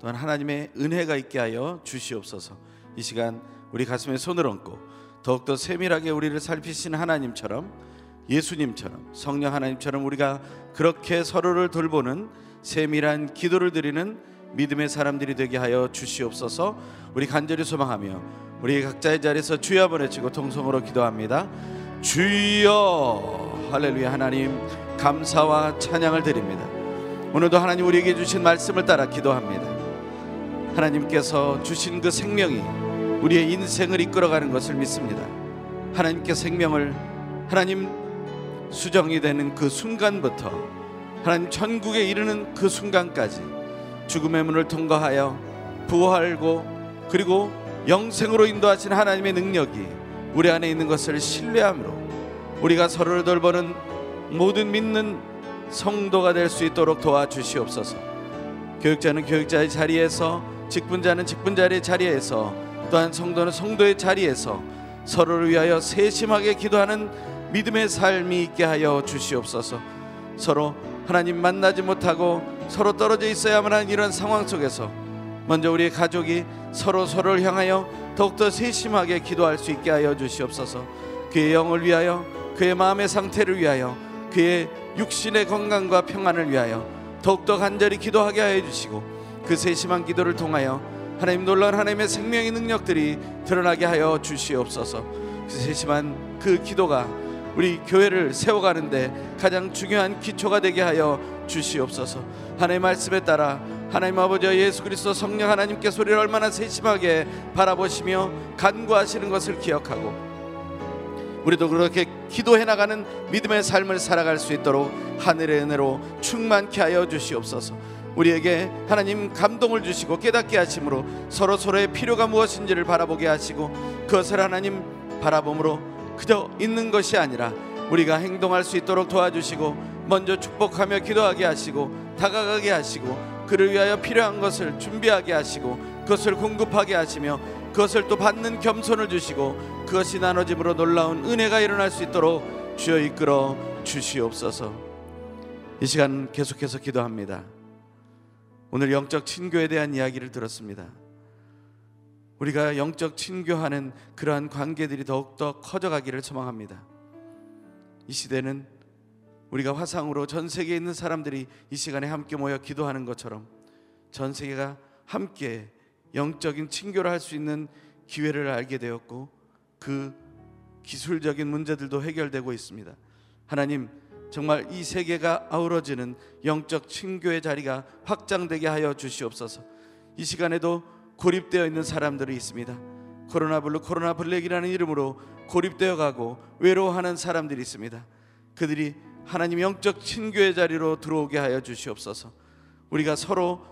또한 하나님의 은혜가 있게 하여 주시옵소서. 이 시간 우리 가슴에 손을 얹고 더욱더 세밀하게 우리를 살피신 하나님처럼 예수님처럼 성령 하나님처럼 우리가 그렇게 서로를 돌보는 세밀한 기도를 드리는 믿음의 사람들이 되게 하여 주시옵소서. 우리 간절히 소망하며 우리 각자의 자리에서 주여 보내치고 통성으로 기도합니다. 주여 할렐루야 하나님 감사와 찬양을 드립니다. 오늘도 하나님 우리에게 주신 말씀을 따라 기도합니다. 하나님께서 주신 그 생명이 우리의 인생을 이끌어가는 것을 믿습니다. 하나님께 생명을 하나님 수정이 되는 그 순간부터 하나님 천국에 이르는 그 순간까지 죽음의 문을 통과하여 부활고 그리고 영생으로 인도하신 하나님의 능력이 우리 안에 있는 것을 신뢰함으로 우리가 서로를 돌보는 모든 믿는 성도가 될 수 있도록 도와주시옵소서. 교육자는 교육자의 자리에서 직분자는 직분자의 자리에서 또한 성도는 성도의 자리에서 서로를 위하여 세심하게 기도하는 믿음의 삶이 있게 하여 주시옵소서. 서로 하나님 만나지 못하고 서로 떨어져 있어야만 하는 이런 상황 속에서 먼저 우리의 가족이 서로 서로를 향하여 더욱더 세심하게 기도할 수 있게 하여 주시옵소서. 그의 영을 위하여 그의 마음의 상태를 위하여 그의 육신의 건강과 평안을 위하여 더욱더 간절히 기도하게 하여 주시고 그 세심한 기도를 통하여 하나님 놀라운 하나님의 생명의 능력들이 드러나게 하여 주시옵소서. 그 세심한 그 기도가 우리 교회를 세워가는데 가장 중요한 기초가 되게 하여 주시옵소서. 하나님 말씀에 따라 하나님 아버지 예수 그리스도 성령 하나님께 소리를 얼마나 세심하게 바라보시며 간구하시는 것을 기억하고 우리도 그렇게 기도해 나가는 믿음의 삶을 살아갈 수 있도록 하늘의 은혜로 충만케 하여 주시옵소서. 우리에게 하나님 감동을 주시고 깨닫게 하심으로 서로 서로의 필요가 무엇인지를 바라보게 하시고 그것을 하나님 바라봄으로 그저 있는 것이 아니라 우리가 행동할 수 있도록 도와주시고 먼저 축복하며 기도하게 하시고 다가가게 하시고 그를 위하여 필요한 것을 준비하게 하시고 그것을 공급하게 하시며 그것을 또 받는 겸손을 주시고 그것이 나눠짐으로 놀라운 은혜가 일어날 수 있도록 주여 이끌어 주시옵소서. 이 시간 계속해서 기도합니다. 오늘 영적 친교에 대한 이야기를 들었습니다. 우리가 영적 친교하는 그러한 관계들이 더욱더 커져가기를 소망합니다. 이 시대는 우리가 화상으로 전 세계에 있는 사람들이 이 시간에 함께 모여 기도하는 것처럼 전 세계가 함께 영적인 친교를 할 수 있는 기회를 알게 되었고 그 기술적인 문제들도 해결되고 있습니다. 하나님 정말 이 세계가 아우러지는 영적 친교의 자리가 확장되게 하여 주시옵소서. 이 시간에도 고립되어 있는 사람들이 있습니다. 코로나 블루 코로나 블랙이라는 이름으로 고립되어 가고 외로워하는 사람들이 있습니다. 그들이 하나님 영적 친교의 자리로 들어오게 하여 주시옵소서. 우리가 서로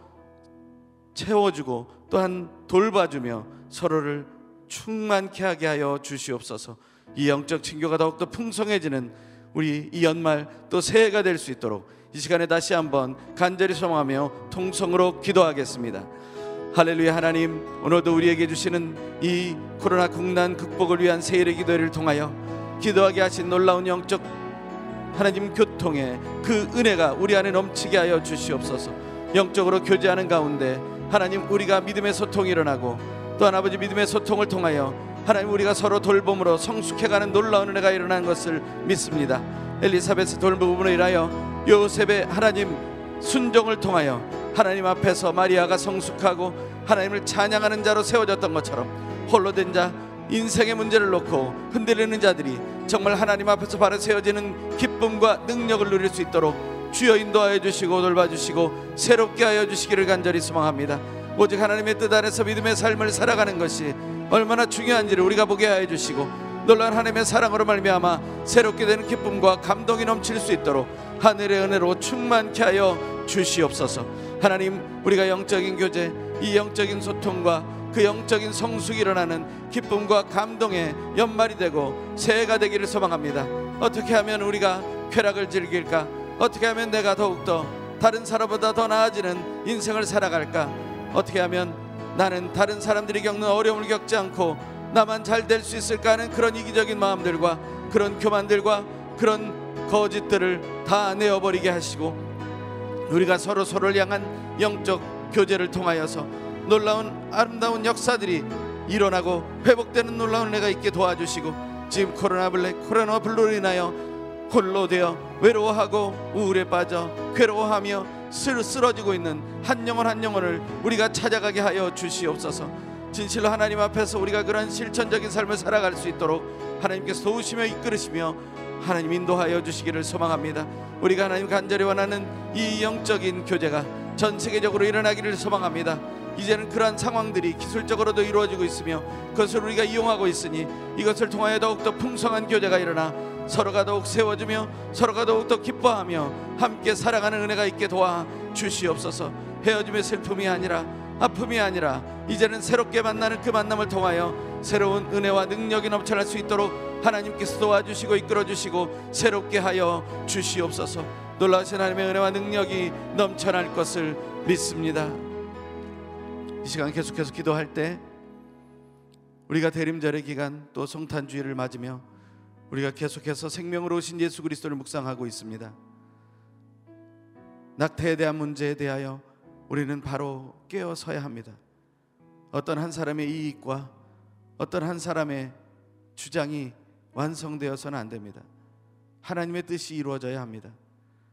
채워주고 또한 돌봐주며 서로를 충만케 하게 하여 주시옵소서. 이 영적 친교가 더욱더 풍성해지는 우리 이 연말 또 새해가 될 수 있도록 이 시간에 다시 한번 간절히 소망하며 통성으로 기도하겠습니다. 할렐루야 하나님 오늘도 우리에게 주시는 이 코로나 국난 극복을 위한 세일의 기도를 통하여 기도하게 하신 놀라운 영적 하나님 교통의 그 은혜가 우리 안에 넘치게 하여 주시옵소서. 영적으로 교제하는 가운데 하나님 우리가 믿음의 소통이 일어나고 또한 아버지 믿음의 소통을 통하여 하나님 우리가 서로 돌봄으로 성숙해가는 놀라운 은혜가 일어나는 것을 믿습니다. 엘리사벳의 돌봄으로 인하여 요셉의 하나님 순종을 통하여 하나님 앞에서 마리아가 성숙하고 하나님을 찬양하는 자로 세워졌던 것처럼 홀로 된 자 인생의 문제를 놓고 흔들리는 자들이 정말 하나님 앞에서 바로 세워지는 기쁨과 능력을 누릴 수 있도록 주여 인도하여 주시고 돌봐주시고 새롭게 하여 주시기를 간절히 소망합니다. 오직 하나님의 뜻 안에서 믿음의 삶을 살아가는 것이 얼마나 중요한지를 우리가 보게 하여 주시고 놀라운 하나님의 사랑으로 말미암아 새롭게 되는 기쁨과 감동이 넘칠 수 있도록 하늘의 은혜로 충만케 하여 주시옵소서. 하나님 우리가 영적인 교제, 이 영적인 소통과 그 영적인 성숙이 일어나는 기쁨과 감동의 연말이 되고 새해가 되기를 소망합니다. 어떻게 하면 우리가 쾌락을 즐길까? 어떻게 하면 내가 더욱더 다른 사람보다 더 나아지는 인생을 살아갈까? 어떻게 하면 나는 다른 사람들이 겪는 어려움을 겪지 않고 나만 잘 될 수 있을까 하는 그런 이기적인 마음들과 그런 교만들과 그런 거짓들을 다 내어버리게 하시고 우리가 서로 서로를 향한 영적 교제를 통하여서 놀라운 아름다운 역사들이 일어나고 회복되는 놀라운 은혜가 있게 도와주시고 지금 코로나 블랙 코로나 블루로 인하여 홀로 되어 외로워하고 우울에 빠져 괴로워하며 쓰- 쓰러지고 있는 한 영혼 한 영혼을 우리가 찾아가게 하여 주시옵소서. 진실로 하나님 앞에서 우리가 그런 실천적인 삶을 살아갈 수 있도록 하나님께서 도우시며 이끌으시며 하나님 인도하여 주시기를 소망합니다. 우리가 하나님 간절히 원하는 이 영적인 교제가 전 세계적으로 일어나기를 소망합니다. 이제는 그러한 상황들이 기술적으로도 이루어지고 있으며 그것을 우리가 이용하고 있으니 이것을 통하여 더욱더 풍성한 교제가 일어나 서로가 더욱 세워지며 서로가 더욱더 기뻐하며 함께 살아가는 은혜가 있게 도와 주시옵소서 헤어짐의 슬픔이 아니라 아픔이 아니라 이제는 새롭게 만나는 그 만남을 통하여 새로운 은혜와 능력이 넘쳐날 수 있도록 하나님께서 도와주시고 이끌어주시고 새롭게 하여 주시옵소서 놀라우신 하나님의 은혜와 능력이 넘쳐날 것을 믿습니다 이 시간 계속해서 기도할 때 우리가 대림절의 기간 또 성탄주의를 맞으며 우리가 계속해서 생명으로 오신 예수 그리스도를 묵상하고 있습니다. 낙태에 대한 문제에 대하여 우리는 바로 깨어 서야 합니다. 어떤 한 사람의 이익과 어떤 한 사람의 주장이 완성되어서는 안 됩니다. 하나님의 뜻이 이루어져야 합니다.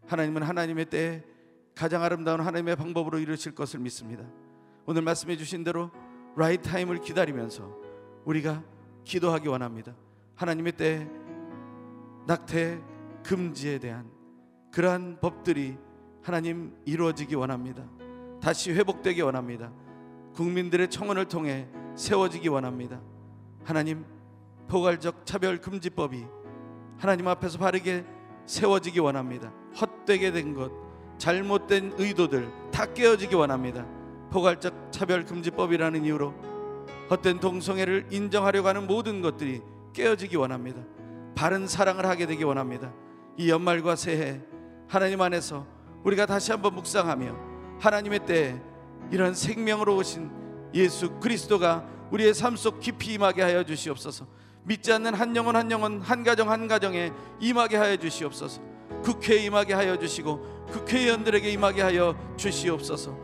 하나님은 하나님의 때에 가장 아름다운 하나님의 방법으로 이루실 것을 믿습니다. 오늘 말씀해 주신 대로 right time을 기다리면서 우리가 기도하기 원합니다. 하나님의 때 낙태 금지에 대한 그러한 법들이 하나님 이루어지기 원합니다. 다시 회복되기 원합니다. 국민들의 청원을 통해 세워지기 원합니다. 하나님 포괄적 차별 금지법이 하나님 앞에서 바르게 세워지기 원합니다. 헛되게 된 것, 잘못된 의도들 다 깨어지기 원합니다. 포괄적 차별 금지법이라는 이유로 헛된 동성애를 인정하려고 하는 모든 것들이 깨어지기 원합니다. 바른 사랑을 하게 되기 원합니다. 이 연말과 새해 하나님 안에서 우리가 다시 한번 묵상하며 하나님의 때 이런 생명으로 오신 예수 그리스도가 우리의 삶 속 깊이 임하게 하여 주시옵소서. 믿지 않는 한 영혼 한 영혼 한 가정 한 가정에 임하게 하여 주시옵소서. 국회에 임하게 하여 주시고 국회의원들에게 임하게 하여 주시옵소서.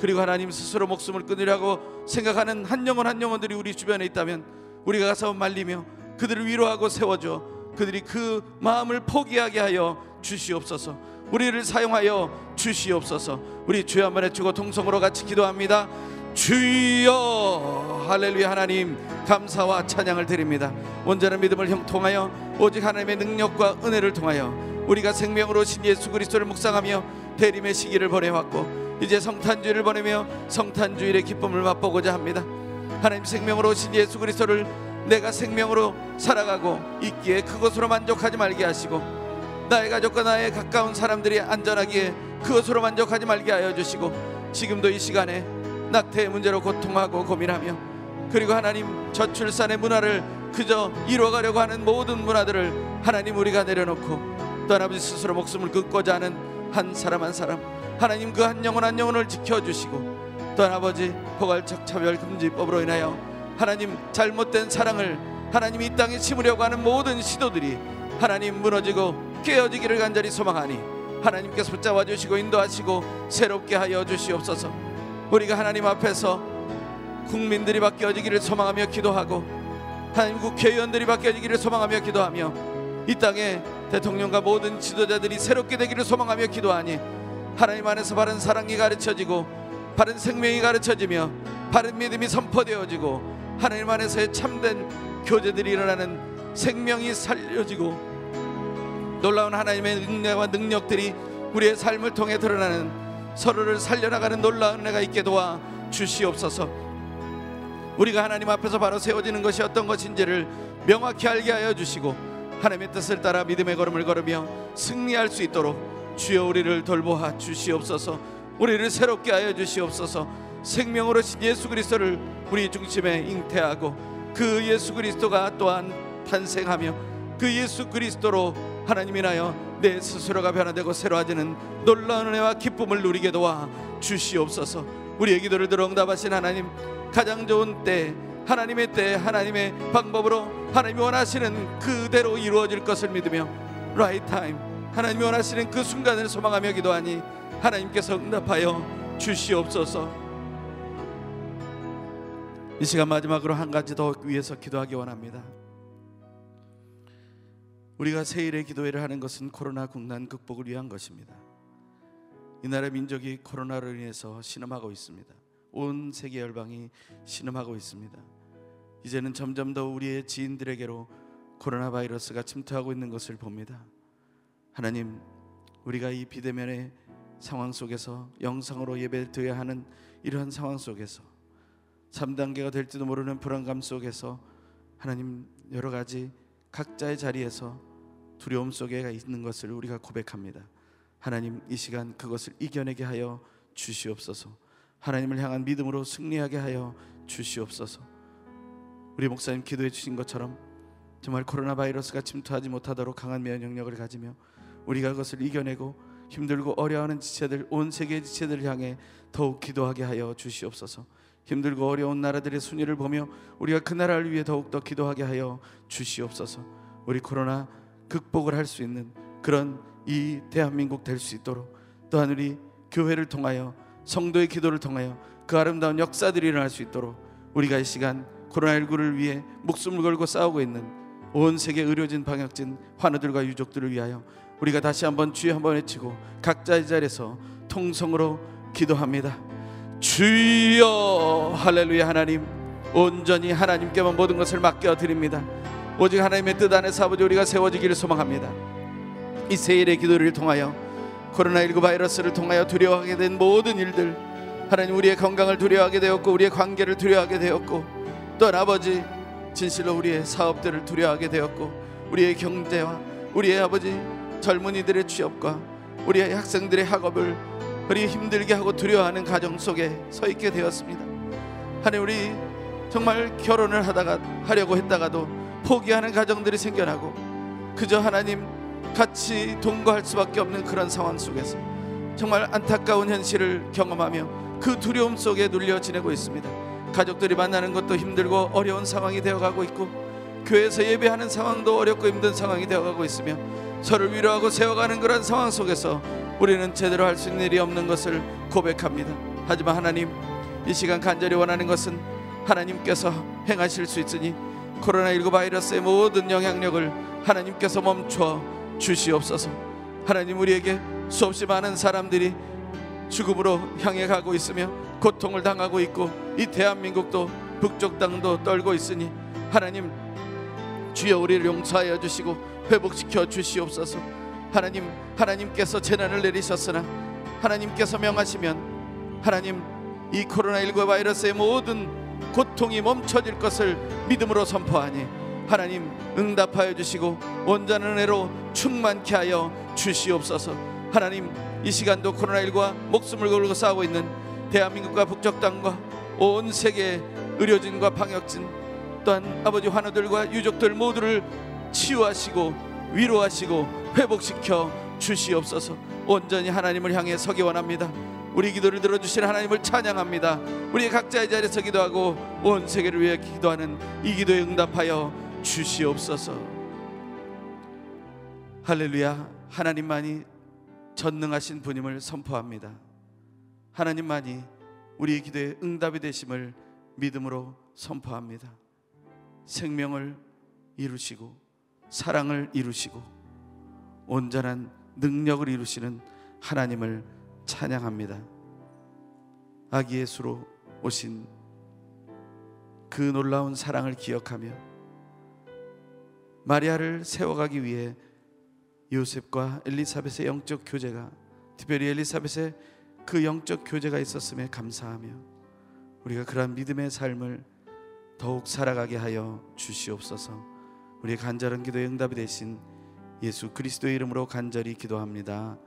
그리고 하나님 스스로 목숨을 끊으려고 생각하는 한 영혼 한 영혼들이 우리 주변에 있다면 우리가 가서 말리며 그들을 위로하고 세워줘 그들이 그 마음을 포기하게 하여 주시옵소서. 우리를 사용하여 주시옵소서. 우리 주여 한번 해주고 동성으로 같이 기도합니다. 주여 할렐루야 하나님 감사와 찬양을 드립니다. 온전한 믿음을 형통하여 오직 하나님의 능력과 은혜를 통하여 우리가 생명으로 신 예수 그리스도를 묵상하며 대림의 시기를 보내왔고 이제 성탄주의를 보내며 성탄주일의 기쁨을 맛보고자 합니다. 하나님 생명으로 신 예수 그리스도를 내가 생명으로 살아가고 있기에 그것으로 만족하지 말게 하시고 나의 가족과 나의 가까운 사람들이 안전하기에 그것으로 만족하지 말게 하여 주시고 지금도 이 시간에 낙태의 문제로 고통하고 고민하며 그리고 하나님 저출산의 문화를 그저 이루어가려고 하는 모든 문화들을 하나님 우리가 내려놓고 또 아버지 스스로 목숨을 끊고자 하는 한 사람 한 사람 하나님 그 한 영혼 한 영혼을 지켜주시고 또 아버지 포괄적 차별 금지법으로 인하여 하나님 잘못된 사랑을 하나님 이 땅에 심으려고 하는 모든 시도들이 하나님 무너지고 깨어지기를 간절히 소망하니 하나님께서 붙잡아 주시고 인도하시고 새롭게 하여 주시옵소서. 우리가 하나님 앞에서 국민들이 바뀌어지기를 소망하며 기도하고 하나님 국회의원들이 바뀌어지기를 소망하며 기도하며 이 땅에 대통령과 모든 지도자들이 새롭게 되기를 소망하며 기도하니 하나님 안에서 바른 사랑이 가르쳐지고 바른 생명이 가르쳐지며 바른 믿음이 선포되어지고 하나님 안에서의 참된 교제들이 일어나는 생명이 살려지고 놀라운 하나님의 능력과 능력들이 우리의 삶을 통해 드러나는 서로를 살려나가는 놀라운 은혜가 있게 도와 주시옵소서. 우리가 하나님 앞에서 바로 세워지는 것이 어떤 것인지를 명확히 알게 하여 주시고 하나님의 뜻을 따라 믿음의 걸음을 걸으며 승리할 수 있도록 주여 우리를 돌보아 주시옵소서. 우리를 새롭게 하여 주시옵소서. 생명으로 신 예수 그리스도를 우리 중심에 잉태하고 그 예수 그리스도가 또한 탄생하며 그 예수 그리스도로 하나님 인하여 내 스스로가 변화되고 새로워지는 놀라운 은혜와 기쁨을 누리게 도와 주시옵소서. 우리의 기도를 들어 응답하신 하나님 가장 좋은 때 하나님의 때 하나님의 방법으로 하나님이 원하시는 그대로 이루어질 것을 믿으며 right time 하나님이 원하시는 그 순간을 소망하며 기도하니 하나님께서 응답하여 주시옵소서. 이 시간 마지막으로 한 가지 더 위해서 기도하기 원합니다. 우리가 세일의 기도회를 하는 것은 코로나 국난 극복을 위한 것입니다. 이 나라 민족이 코로나로 인해서 신음하고 있습니다. 온 세계 열방이 신음하고 있습니다. 이제는 점점 더 우리의 지인들에게로 코로나 바이러스가 침투하고 있는 것을 봅니다. 하나님, 우리가 이 비대면의 상황 속에서 영상으로 예배를 드려야 하는 이러한 상황 속에서 3단계가 될지도 모르는 불안감 속에서 하나님 여러 가지 각자의 자리에서 두려움 속에 있는 것을 우리가 고백합니다. 하나님 이 시간 그것을 이겨내게 하여 주시옵소서. 하나님을 향한 믿음으로 승리하게 하여 주시옵소서. 우리 목사님 기도해 주신 것처럼 정말 코로나 바이러스가 침투하지 못하도록 강한 면역력을 가지며 우리가 그것을 이겨내고 힘들고 어려워하는 지체들 온 세계의 지체들을 향해 더욱 기도하게 하여 주시옵소서. 힘들고 어려운 나라들의 순위를 보며 우리가 그 나라를 위해 더욱 더 기도하게 하여 주시옵소서. 우리 코로나 극복을 할 수 있는 그런 이 대한민국 될 수 있도록 또한 우리 교회를 통하여 성도의 기도를 통하여 그 아름다운 역사들이 일어날 수 있도록 우리가 이 시간 코로나19를 위해 목숨을 걸고 싸우고 있는 온 세계 의료진 방역진 환우들과 유족들을 위하여 우리가 다시 한번 주여 한번 외치고 각자의 자리에서 통성으로 기도합니다. 주여 할렐루야 하나님 온전히 하나님께만 모든 것을 맡겨 드립니다. 오직 하나님의 뜻 안에서 아버지 우리가 세워지기를 소망합니다. 이 세일의 기도를 통하여 코로나19 바이러스를 통하여 두려워하게 된 모든 일들 하나님 우리의 건강을 두려워하게 되었고 우리의 관계를 두려워하게 되었고 또한 아버지 진실로 우리의 사업들을 두려워하게 되었고 우리의 경제와 우리의 아버지 젊은이들의 취업과 우리의 학생들의 학업을 우리 힘들게 하고 두려워하는 가정 속에 서 있게 되었습니다. 하나님 우리 정말 결혼을 하다가 하려고 했다가도 포기하는 가정들이 생겨나고 그저 하나님 같이 동거할 수밖에 없는 그런 상황 속에서 정말 안타까운 현실을 경험하며 그 두려움 속에 눌려 지내고 있습니다. 가족들이 만나는 것도 힘들고 어려운 상황이 되어가고 있고 교회에서 예배하는 상황도 어렵고 힘든 상황이 되어가고 있으며 서를 위로하고 세워가는 그런 상황 속에서 우리는 제대로 할 수 있는 일이 없는 것을 고백합니다. 하지만 하나님 이 시간 간절히 원하는 것은 하나님께서 행하실 수 있으니 코로나19 바이러스의 모든 영향력을 하나님께서 멈춰 주시옵소서. 하나님 우리에게 수없이 많은 사람들이 죽음으로 향해 가고 있으며 고통을 당하고 있고 이 대한민국도 북쪽 땅도 떨고 있으니 하나님 주여 우리를 용서하여 주시고 회복시켜 주시옵소서. 하나님 하나님께서 재난을 내리셨으나 하나님께서 명하시면 하나님 이 코로나19 바이러스의 모든 고통이 멈춰질 것을 믿음으로 선포하니 하나님 응답하여 주시고 온전한 은혜로 충만케 하여 주시옵소서. 하나님 이 시간도 코로나19와 목숨을 걸고 싸우고 있는 대한민국과 북쪽 땅과 온 세계 의료진과 방역진 또한 아버지 환우들과 유족들 모두를 치유하시고 위로하시고 회복시켜 주시옵소서. 온전히 하나님을 향해 서기 원합니다. 우리 기도를 들어주신 하나님을 찬양합니다. 우리 각자의 자리에서 기도하고 온 세계를 위해 기도하는 이 기도에 응답하여 주시옵소서. 할렐루야. 하나님만이 전능하신 분임을 선포합니다. 하나님만이 우리의 기도에 응답이 되심을 믿음으로 선포합니다. 생명을 이루시고 사랑을 이루시고 온전한 능력을 이루시는 하나님을 찬양합니다. 아기 예수로 오신 그 놀라운 사랑을 기억하며 마리아를 세워가기 위해 요셉과 엘리사벳의 영적 교제가 특별히 엘리사벳의 그 영적 교제가 있었음에 감사하며 우리가 그러한 믿음의 삶을 더욱 살아가게 하여 주시옵소서. 우리의 간절한 기도의 응답이 되신 예수 그리스도의 이름으로 간절히 기도합니다.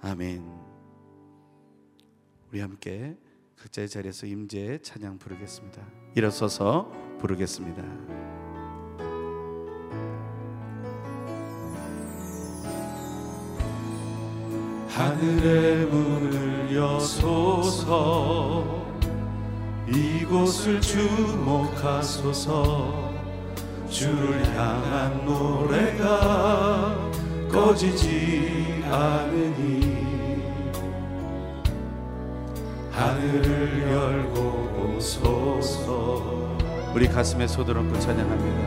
아멘. 우리 함께 각자의 자리에서 임재 찬양 부르겠습니다. 일어서서 부르겠습니다. 하늘의 문을 여소서 이곳을 주목하소서 주를 향한 노래가 꺼지지 않으니 하늘을 열고 오소서. 우리 가슴에 손을 얹고 찬양합니다.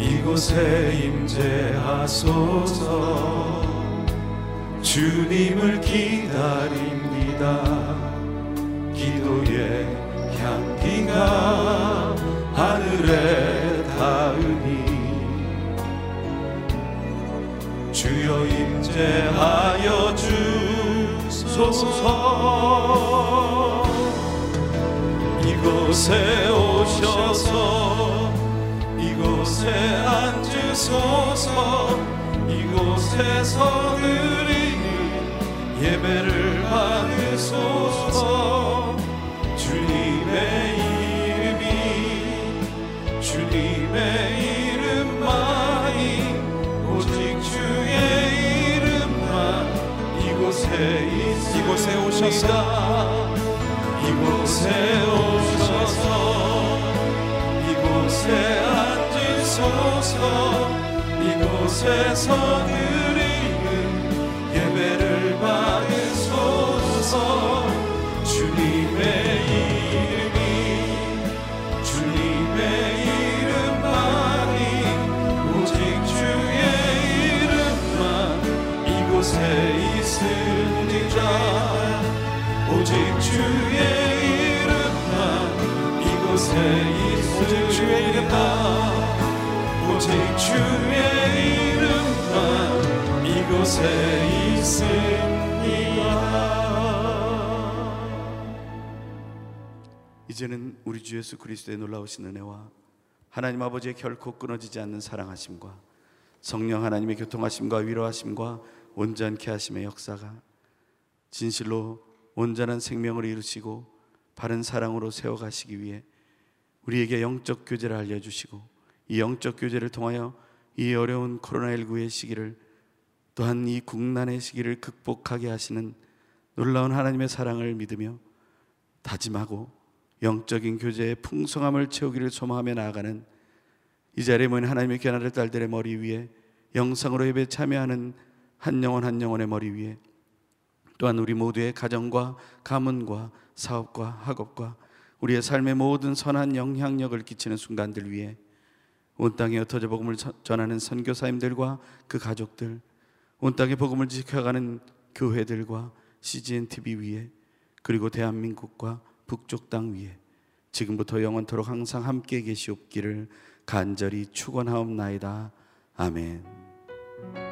이곳에 임재하소서. 주님을 기다립니다. 기도의 주소서. 이곳에 오셔서 이곳에 앉으소서. 이곳에서 드리는 예배를 받으소서. 주님의 이름이 주님의 이름만이 오직 주의 이름만 이곳에 이곳에 오셔서 이곳에 오셔서 이곳에 앉으소서. 이곳에서 드리는 예배를 받으소서. 주님의 이름이 주님의 이름만이 오직 주의 이름만 이곳에 있습니다. 오직 이제는 우리 주 예수 그리스도의 놀라우신 은혜와 하나님 아버지의 결코 끊어지지 않는 사랑하심과 성령 하나님의 교통하심과 위로하심과 온전케 하심의 역사가 진실로 온전한 생명을 이루시고 바른 사랑으로 세워 가시기 위해 우리에게 영적 교제를 알려 주시고 이 영적 교제를 통하여 이 어려운 코로나19의 시기를 또한 이 국난의 시기를 극복하게 하시는 놀라운 하나님의 사랑을 믿으며 다짐하고 영적인 교제의 풍성함을 채우기를 소망하며 나아가는 이 자리에 모인 하나님의 견아를 딸들의 머리 위에 영상으로 예배 참여하는 한 영혼 한 영혼의 머리 위에 또한 우리 모두의 가정과 가문과 사업과 학업과 우리의 삶의 모든 선한 영향력을 끼치는 순간들 위에 온 땅에 흩어져 복음을 전하는 선교사님들과 그 가족들 온 땅의 복음을 지켜가는 교회들과 CGN TV 위에 그리고 대한민국과 북쪽 땅 위에 지금부터 영원토록 항상 함께 계시옵기를 간절히 축원하옵나이다. 아멘.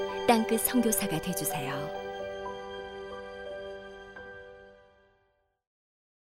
땅끝 성교사가 되주세요